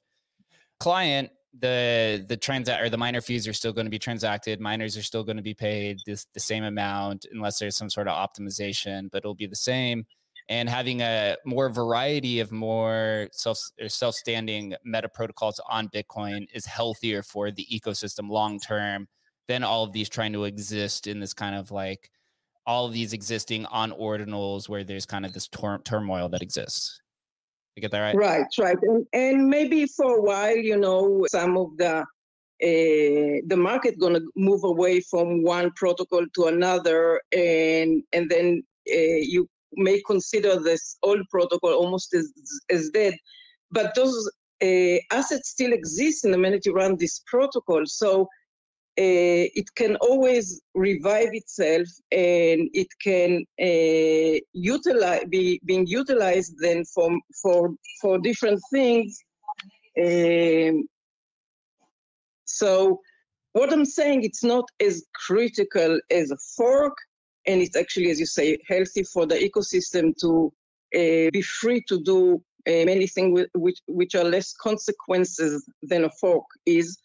client, the the transact or the miner fees are still going to be transacted. Miners are still going to be paid this the same amount unless there's some sort of optimization, but it'll be the same. And having a more variety of more self or self-standing meta protocols on Bitcoin is healthier for the ecosystem long term than all of these trying to exist in this kind of like all of these existing on ordinals where there's kind of this tor- turmoil that exists. You get that right? Right, right. And, and maybe for a while, you know, some of the uh, the market going to move away from one protocol to another, and and then uh, you may consider this old protocol almost as as dead. but those uh, assets still exist in the minute you run this protocol. So uh, it can always revive itself and it can uh, utilize be being utilized then for for for different things. Um, so what i'm saying it's not as critical as a fork and it's actually as you say healthy for the ecosystem to uh, be free to do uh, many things which which are less consequences than a fork is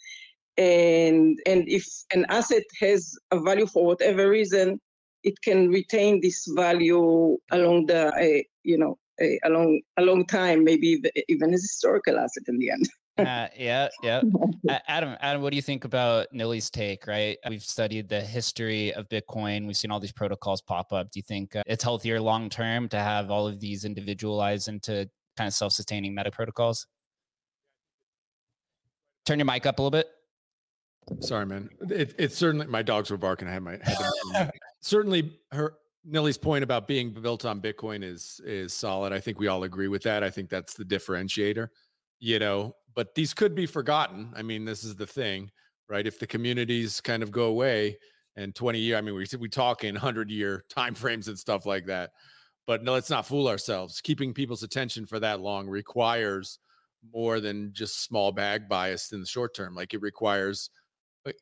and and if an asset has a value for whatever reason it can retain this value along the uh, you know uh, along a long time maybe even as historical asset in the end. <laughs> Uh, yeah yeah. <laughs> Adam adam what do you think about nilly's take right? We've studied the history of bitcoin. We've seen all these protocols pop up. Do you think uh, it's healthier long term to have all of these individualized into kind of self-sustaining meta protocols? Turn your mic up a little bit Sorry, man. It, it's certainly my dogs were barking. I had my head. certainly, her Nilly's point about being built on Bitcoin is is solid. I think we all agree with that. I think that's the differentiator. You know, but these could be forgotten. I mean, this is the thing, right? If the communities kind of go away and 20 year, I mean, we we talk in 100 year time frames and stuff like that. But no, let's not fool ourselves. Keeping people's attention for that long requires more than just small bag bias in the short term. Like it requires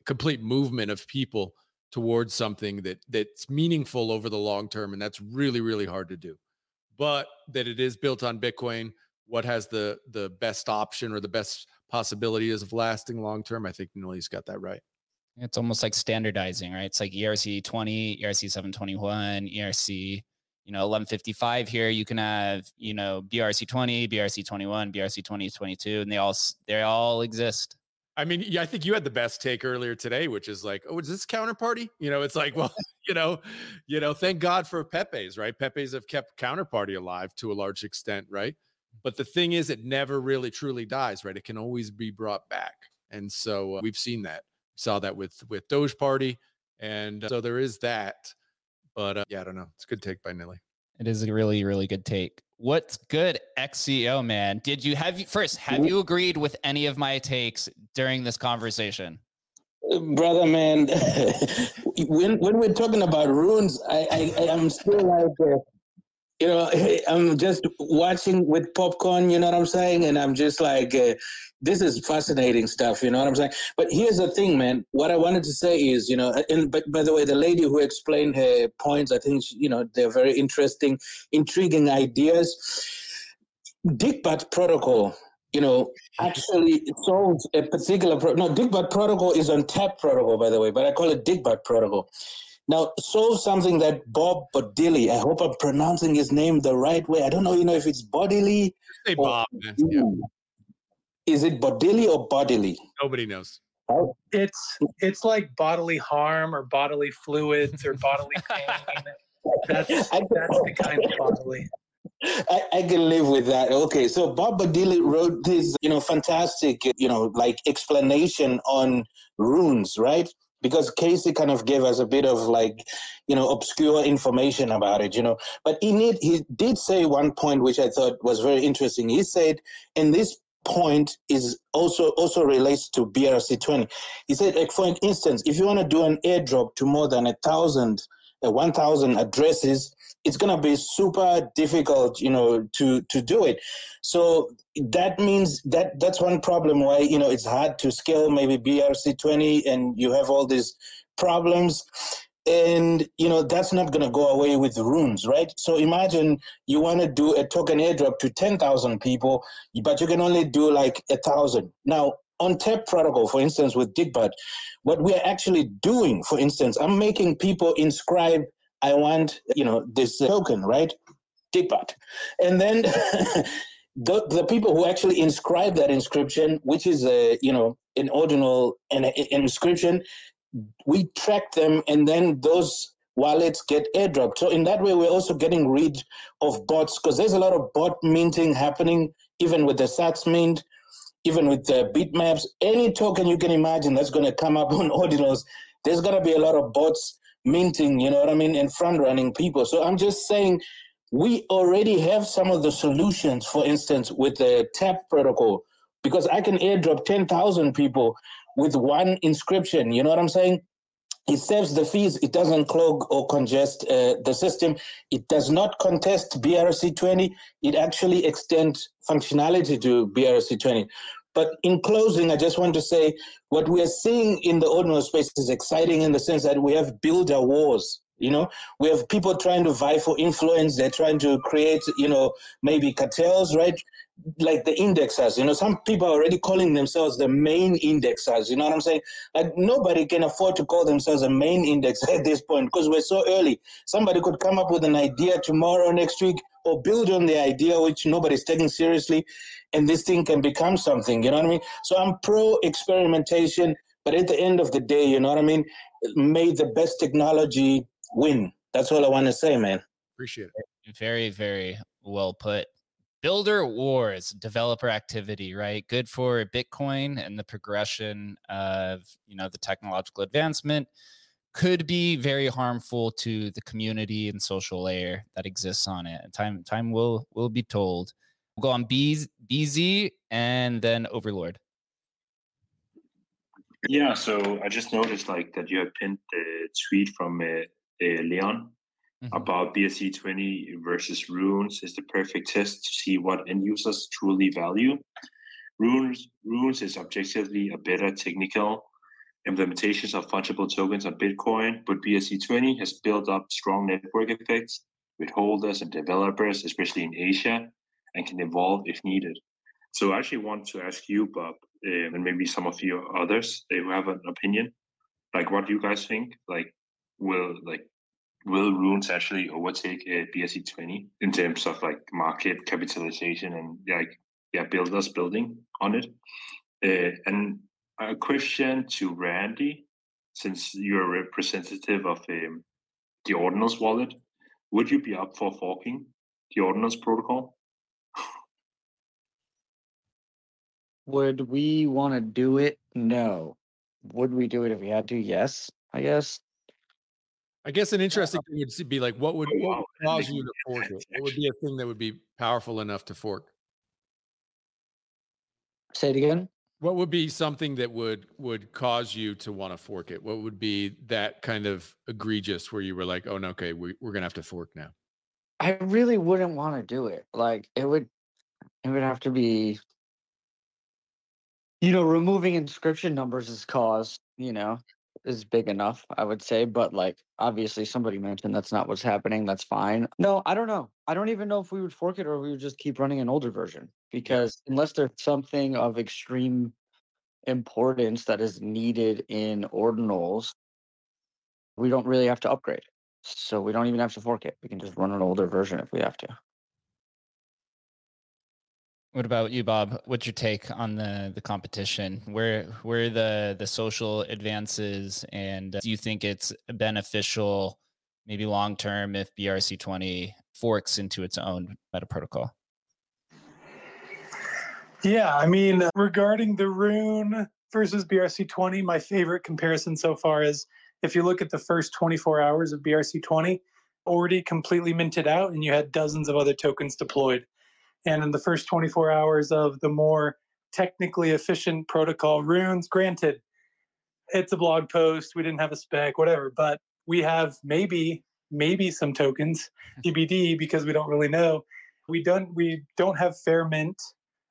complete movement of people towards something that that's meaningful over the long term and that's really really hard to do. But that it is built on bitcoin what has the the best option or the best possibility is of lasting long term? I think nilly's got that right. It's almost like standardizing right? It's like erc 20 erc 721 erc you know 1155 here you can have you know brc 20 brc 21 brc 20 22 and they all they all exist I mean, yeah, I think you had the best take earlier today, which is like, oh, is this counterparty? You know, it's like, <laughs> well, you know, you know, thank God for Pepe's, right? Pepe's have kept counterparty alive to a large extent, right? But the thing is, it never really truly dies, right? It can always be brought back, and so uh, we've seen that. Saw that with with Dogeparty, and uh, so there is that. But uh, yeah, I don't know. It's a good take by Nilly. It is a really, really good take. What's good, XCO man? Did you have you first? Have you agreed with any of my takes during this conversation? Brother, man, <laughs> when when we're talking about runes, I, I am still like, uh, you know, <laughs> I'm just watching with popcorn. You know what I'm saying? And I'm just like, uh, this is fascinating stuff. You know what I'm saying? But here's the thing, man. What I wanted to say is, you know, and but by the way, the lady who explained her points, I think you know they're very interesting, intriguing ideas. Digbot protocol, you know, actually solves a particular pro- no Digbot protocol is on tap protocol, by the way, but I call it Digbot protocol. Now, solve something that Bob Bodily, I hope I'm pronouncing his name the right way. I don't know, you know, if it's bodily. Say Bob. Yeah. Is it bodily or bodily? Nobody knows. Oh. It's it's like bodily harm or bodily fluids or bodily <laughs> pain. that's <laughs> that's the kind of bodily. I, I, can live with that. Okay, so Bob Bodily wrote this, you know, fantastic, you know, like explanation on runes, right? Because Casey kind of gave us a bit of like, you know, obscure information about it, you know. But he need he did say one point which I thought was very interesting. He said, and this point is also also relates to BRC20. He said, like for instance, if you want to do an airdrop to more than a thousand, uh, one thousand addresses, it's gonna be super difficult, you know, to to do it. So that means that that's one problem why you know it's hard to scale maybe BRC20, and you have all these problems. And you know that's not going to go away with the runes right? So imagine you want to do a token airdrop to 10,000 people but you can only do like a thousand. Now on tap protocol for instance with digbot what we're actually doing for instance i'm making people inscribe i want you know this token right digbot and then <laughs> the, the people who actually inscribe that inscription which is a you know an ordinal an, an inscription we track them and then those wallets get airdropped. So in that way, we're also getting rid of bots because there's a lot of bot minting happening, even with the Sats mint, even with the bitmaps. Any token you can imagine that's going to come up <laughs> on ordinals, there's going to be a lot of bots minting, you know what I mean, and front running people. So I'm just saying we already have some of the solutions, for instance, with the TAP protocol, because I can airdrop 10,000 people with one inscription. You know what I'm saying? It saves the fees. It doesn't clog or congest uh, the system. It does not contest BRC20. It actually extends functionality to BRC20. But in closing, I just want to say what we are seeing in the ordinal space is exciting in the sense that we have builder wars. You know, we have people trying to vie for influence. They're trying to create, you know, maybe cartels, right? Like the indexers. You know, some people are already calling themselves the main indexers. You know what I'm saying? Like nobody can afford to call themselves a main index <laughs> at this point because we're so early. Somebody could come up with an idea tomorrow, next week, or build on the idea which nobody's taking seriously, and this thing can become something. You know what I mean? So I'm pro experimentation, but at the end of the day, you know what I mean? May the best technology win. That's all I want to say, man. Appreciate it. Very, very well put. Builder wars, developer activity, right? Good for Bitcoin and the progression of you know the technological advancement. Could be very harmful to the community and social layer that exists on it. And time time will will be told. We'll go on BZ, BZ and then Overlord. Yeah, so I just noticed like that you have pinned the tweet from uh, uh, Leon mm-hmm. about BRC twenty versus Runes is the perfect test to see what end users truly value. Runes, Runes is objectively a better technical implementations of fungible tokens on Bitcoin, but BRC20 has built up strong network effects with holders and developers, especially in Asia, and can evolve if needed. So I actually want to ask you, Bob, um, and maybe some of you others who have an opinion, like what do you guys think? Like, will like will runes actually overtake uh, BRC20 in terms of like market capitalization and like yeah builders building on it? Uh, and a question to Randy, since you're a representative of um, the Ordinals wallet, would you be up for forking the Ordinals protocol? Would we want to do it? No. Would we do it if we had to? Yes, I guess. I guess an interesting thing would be like, what would, what would cause you to <laughs> fork it? What would be a thing that would be powerful enough to fork? Say it again. What would be something that would would cause you to want to fork it? What would be that kind of egregious where you were like, oh no, okay, we, we're gonna have to fork now? I really wouldn't want to do it. Like it would, it would have to be. You know, removing inscription numbers is cause. You know, is big enough, I would say. But like, obviously, somebody mentioned that's not what's happening. That's fine. No, I don't know. I don't even know if we would fork it or we would just keep running an older version because unless there's something of extreme importance that is needed in ordinals, we don't really have to upgrade. So we don't even have to fork it. We can just run an older version if we have to. What about you, Bob? What's your take on the the competition? Where where the the social advances, and uh, do you think it's beneficial, maybe long term, if BRC twenty forks into its own meta protocol? Yeah, I mean, regarding the Rune versus BRC twenty, my favorite comparison so far is if you look at the first twenty four hours of BRC twenty, already completely minted out, and you had dozens of other tokens deployed. And in the first 24 hours of the more technically efficient protocol runes granted it's a blog post we didn't have a spec whatever but we have maybe maybe some tokens <laughs> tbd because we don't really know. We don't we don't have fair mint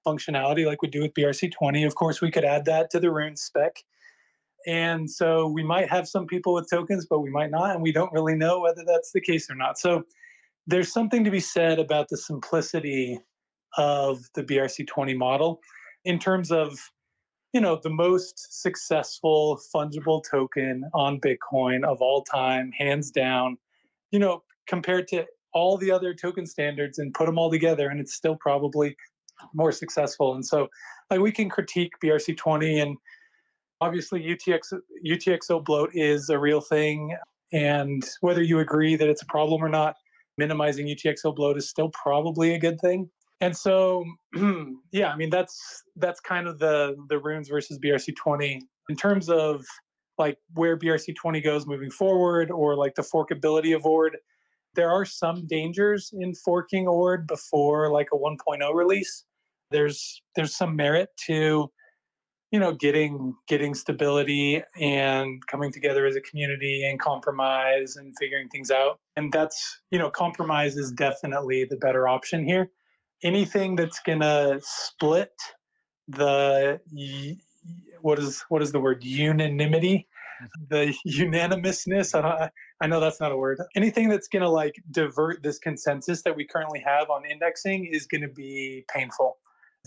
functionality like we do with brc20 of course we could add that to the rune spec and so we might have some people with tokens but we might not and we don't really know whether that's the case or not so there's something to be said about the simplicity of the BRC20 model in terms of you know the most successful fungible token on Bitcoin of all time, hands down. You know, compared to all the other token standards and put them all together, and it's still probably more successful. And so, like we can critique BRC20, and obviously UTX UTXO bloat is a real thing. And whether you agree that it's a problem or not, minimizing UTXO bloat is still probably a good thing and so <clears throat> yeah i mean that's that's kind of the the runes versus brc20 in terms of like where brc20 goes moving forward or like the forkability of ord there are some dangers in forking ord before like a 1.0 release there's there's some merit to you know getting getting stability and coming together as a community and compromise and figuring things out. And that's you know compromise is definitely the better option here. Anything that's gonna split the what is what is the word? Unanimity? Mm-hmm. The <laughs> unanimousness? I, don't, I know that's not a word. Anything that's going to like divert this consensus that we currently have on indexing is going to be painful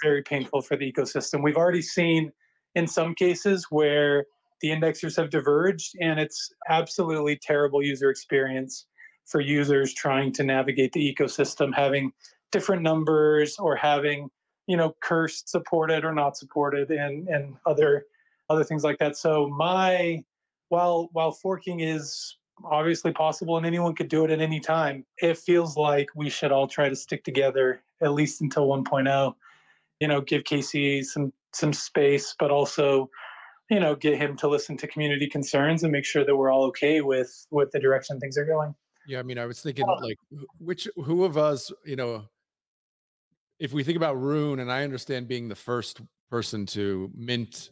very painful for the ecosystem. We've already seen in some cases where the indexers have diverged and it's absolutely terrible user experience for users trying to navigate the ecosystem having different numbers or having you know cursed supported or not supported and and other other things like that. So my while while forking is obviously possible and anyone could do it at any time it feels like we should all try to stick together at least until 1.0 you know give casey some some space but also you know get him to listen to community concerns and make sure that we're all okay with with the direction things are going. Yeah i mean i was thinking like which who of us you know if we think about rune and i understand being the first person to mint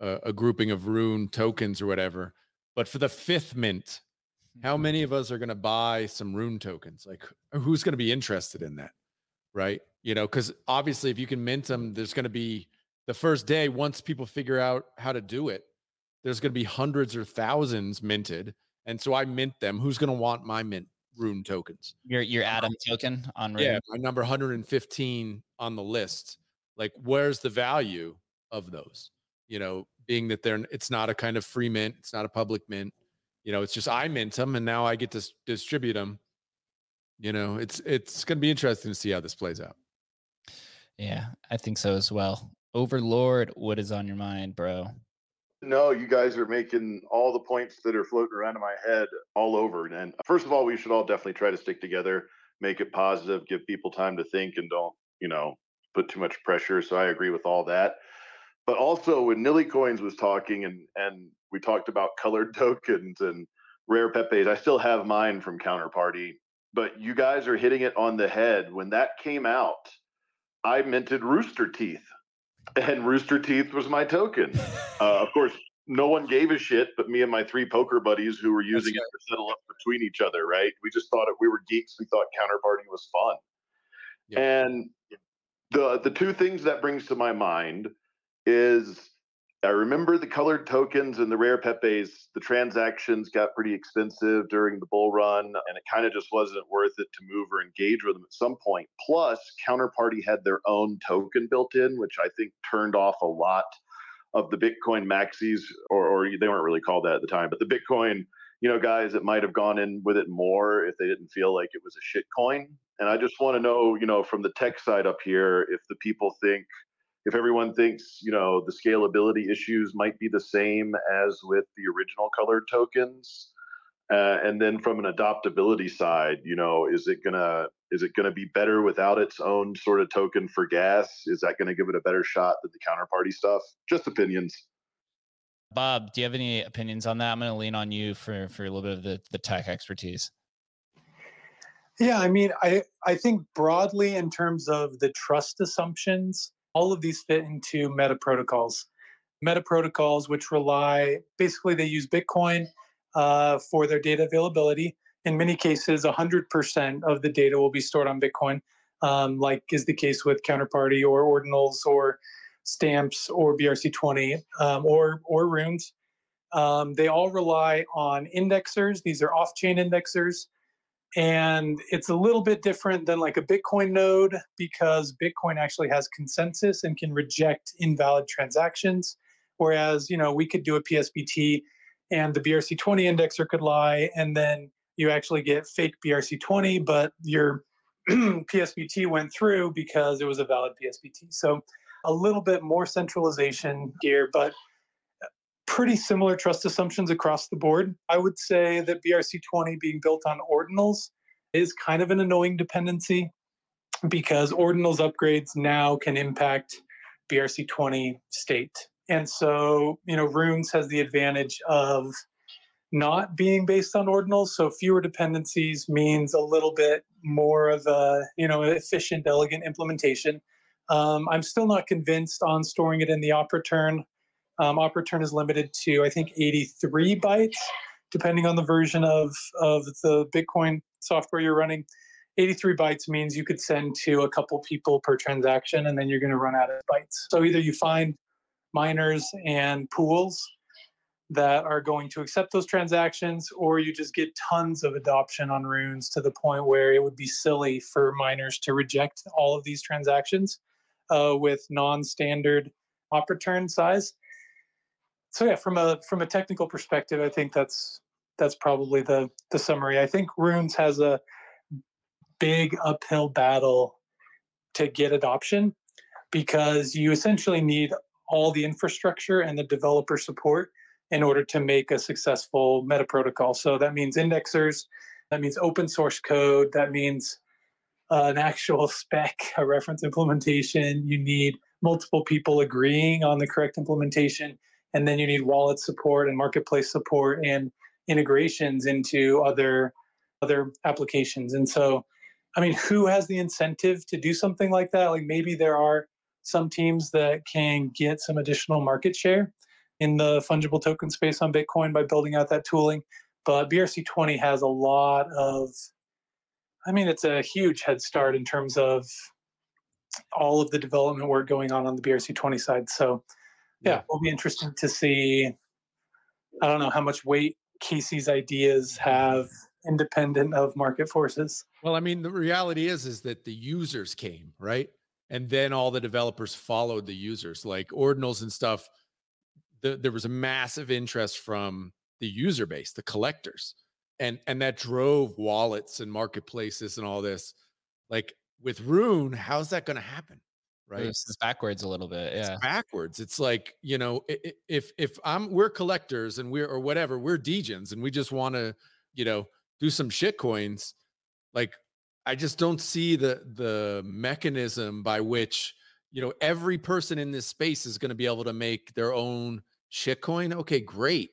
a, a grouping of rune tokens or whatever but for the fifth mint how Mm-hmm. many of us are going to buy some rune tokens? Like who's going to be interested in that right you know because obviously if you can mint them there's going to be the first day once people figure out how to do it there's going to be hundreds or thousands minted and so i mint them. Who's going to want my mint rune tokens? Your your uh, Adam token on Rune. yeah my number 115 on the list. Like where's the value of those? You know being that they're it's not a kind of free mint it's not a public mint you know it's just i mint them and now i get to s- distribute them you know it's it's going to be interesting to see how this plays out Yeah, I think so as well. Overlord, what is on your mind, bro? No, you guys are making all the points that are floating around in my head all over. And first of all, we should all definitely try to stick together, make it positive, give people time to think, and don't, you know, put too much pressure. So I agree with all that. But also, when Nilly Coins was talking, and and we talked about colored <laughs> tokens and rare pepes, I still have mine from Counterparty. But you guys are hitting it on the head. When that came out, I minted Rooster Teeth and Rooster Teeth was my token. <laughs> Uh, of course, no one gave a shit but me and my three poker buddies who were using it to settle up between each other, right? We just thought it, we were geeks. We thought counterparty was fun. And the the two things that brings to my mind is I remember the colored tokens and the rare pepes. The transactions got pretty expensive during the bull run, and it kind of just wasn't worth it to move or engage with them at some point. Plus, Counterparty had their own token built in, which I think turned off a lot of the Bitcoin maxis, or, or they weren't really called that at the time, but the Bitcoin, you know, guys that might have gone in with it more if they didn't feel like it was a shit coin. And I just want to know, you know, from the tech side up here, if the people think if everyone thinks you know the scalability issues might be the same as with the original colored tokens uh, and then from an adoptability side you know is it gonna is it gonna be better without its own sort of token for gas is that gonna give it a better shot than the counterparty stuff just opinions Bob, do you have any opinions on that? I'm going to lean on you for for a little bit of the, the tech expertise. Yeah, I mean, I I think broadly in terms of the trust assumptions, all of these fit into meta protocols. Meta protocols, which rely basically, they use Bitcoin uh, for their data availability. In many cases, 100% of the data will be stored on Bitcoin, um, like is the case with Counterparty or Ordinals or Stamps or BRC20 um, or or Runes. Um, they all rely on indexers. These are off-chain indexers and it's a little bit different than like a bitcoin node because bitcoin actually has consensus and can reject invalid transactions whereas you know we could do a psbt and the brc20 indexer could lie and then you actually get fake brc20 but your <clears throat> psbt went through because it was a valid psbt so a little bit more centralization here but pretty similar trust assumptions across the board. I would say that BRC20 being built on ordinals is kind of an annoying dependency because ordinals upgrades now can impact BRC20 state. And so, you know, Runes has the advantage of not being based on ordinals. So fewer dependencies means a little bit more of a you know efficient, elegant implementation. Um, I'm still not convinced on storing it in the OP_RETURN. Um, OP_RETURN is limited to I think 83 bytes, depending on the version of of the Bitcoin software you're running. 83 bytes means you could send to a couple people per transaction, and then you're going to run out of bytes. So either you find miners and pools that are going to accept those transactions, or you just get tons of adoption on runes to the point where it would be silly for miners to reject all of these transactions uh, with non-standard OP_RETURN size. So yeah, from a from a technical perspective, I think that's that's probably the the summary. I think runes has a big uphill battle to get adoption because you essentially need all the infrastructure and the developer support in order to make a successful meta protocol. So that means indexers, that means open source code, that means uh, an actual <laughs> spec, a reference implementation. You need multiple people agreeing on the correct implementation. And then you need wallet support and marketplace support and integrations into other other applications. And so, I mean, who has the incentive to do something like that? Like maybe there are some teams that can get some additional market share in the fungible token space on Bitcoin by building out that tooling. But BRC20 has a lot of, I mean, it's a huge head start in terms of all of the development work going on on the BRC20 side. So, yeah, yeah. it'll be interesting to see. I don't know how much weight Casey's ideas have independent of market forces. Well, I mean, the reality is is that the users came, right? And then all the developers followed the users, like ordinals and stuff the, there was a massive interest from the user base, the collectors, and and that drove wallets and marketplaces and all this. Like with Rune, how's that going to happen? Right, it's backwards a little bit. Yeah, it's backwards. It's like you know, if if I'm we're collectors and we're or whatever, we're degens and we just want to you know do some shit coins. Like I just don't see the the mechanism by which you know every person in this space is going to be able to make their own shit coin. okay great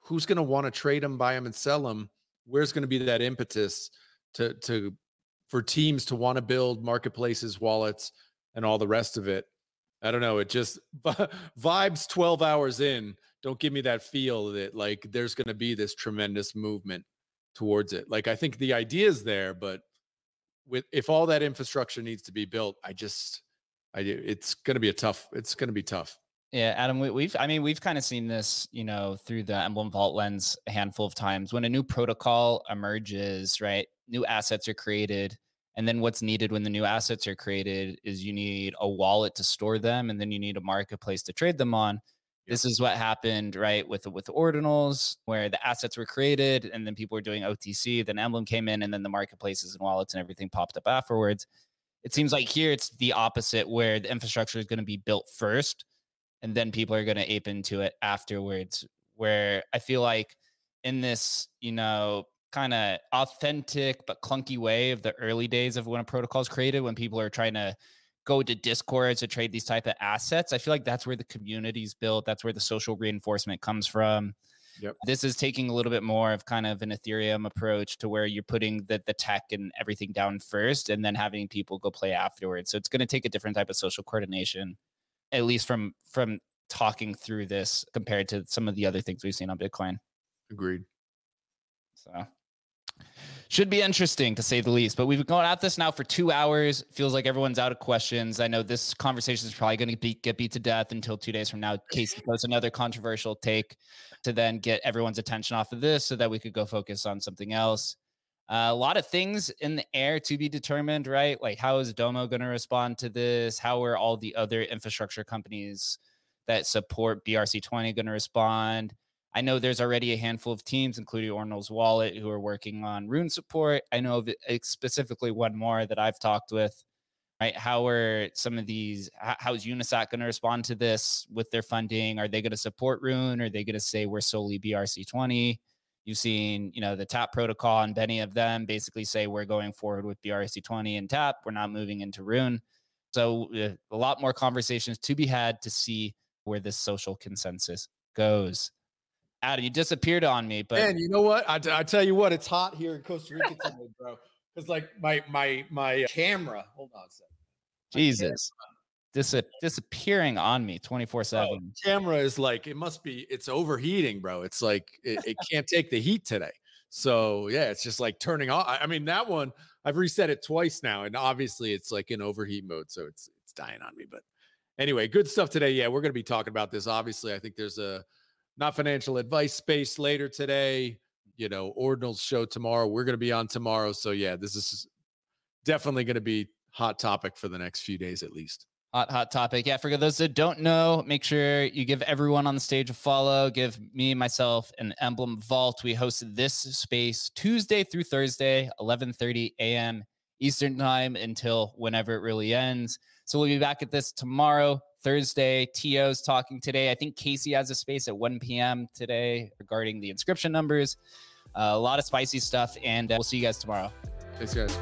who's going to want to trade them buy them and sell them where's going to be that impetus to to for teams to want to build marketplaces wallets and all the rest of it i don't know it just <laughs> vibes 12 hours in don't give me that feel that like there's going to be this tremendous movement towards it like i think the idea is there but with if all that infrastructure needs to be built i just I do. It's going to be a tough. It's going to be tough. Yeah, Adam, we, have I mean, we've kind of seen this, you know, through the Emblem Vault lens a handful of times. When a new protocol emerges, right, new assets are created. And then what's needed when the new assets are created is you need a wallet to store them, and then you need a marketplace to trade them on. This is what happened, right, with with ordinals, where the assets were created, and then people were doing OTC. Then Emblem came in, and then the marketplaces and wallets and everything popped up afterwards. It seems like here it's the opposite, where the infrastructure is going to be built first, and then people are going to ape into it afterwards. Where I feel like in this, you know, kind of authentic but clunky way of the early days of when a protocol is created, when people are trying to go to Discord to trade these type of assets, I feel like that's where the community's built. That's where the social reinforcement comes from. Yep. This is taking a little bit more of kind of an Ethereum approach to where you're putting the, the tech and everything down first and then having people go play afterwards. So it's going to take a different type of social coordination, at least from from talking through this compared to some of the other things we've seen on Bitcoin. Agreed. So should be interesting to say the least. But we've been going at this now for two hours. Feels like everyone's out of questions. I know this conversation is probably going to be, get beat to death until two days from now. Casey posts another controversial take to then get everyone's attention off of this so that we could go focus on something else. Uh, a lot of things in the air to be determined, right? Like, how is Domo going to respond to this? How are all the other infrastructure companies that support BRC20 going to respond? I know there's already a handful of teams, including Ordinals Wallet, who are working on Rune support. I know of specifically one more that I've talked with. Right? How are some of these? How is Unisat going to respond to this with their funding? Are they going to support Rune? Are they going to say we're solely BRC20? You've seen, you know, the TAP protocol and many of them basically say we're going forward with BRC20 and TAP. We're not moving into Rune. So uh, a lot more conversations to be had to see where this social consensus goes. Adam, you disappeared on me, but Man, you know what? I, I tell you what, it's hot here in Costa Rica today, bro. Because like my my my uh, camera. Hold on a second. Jesus, Dis- disappearing on me 24 seven. camera is like it must be. It's overheating, bro. It's like it, it can't take the heat today. So yeah, it's just like turning off. I I mean, that one I've reset it twice now, and obviously it's like in overheat mode, so it's it's dying on me. But anyway, good stuff today. Yeah, we're gonna be talking about this. Obviously, I think there's a not financial advice space later today. You know, Ordinal's show tomorrow. We're gonna be on tomorrow. So yeah, this is definitely gonna be hot topic for the next few days at least. Hot, hot topic. Yeah, for those that don't know, make sure you give everyone on the stage a follow. Give me, myself, an emblem vault. We hosted this space Tuesday through Thursday, 11:30 a.m. Eastern time until whenever it really ends. So we'll be back at this tomorrow, Thursday. TO's talking today. I think Casey has a space at 1 p.m. today regarding the inscription numbers. Uh, a lot of spicy stuff, and uh, we'll see you guys tomorrow. Thanks, guys.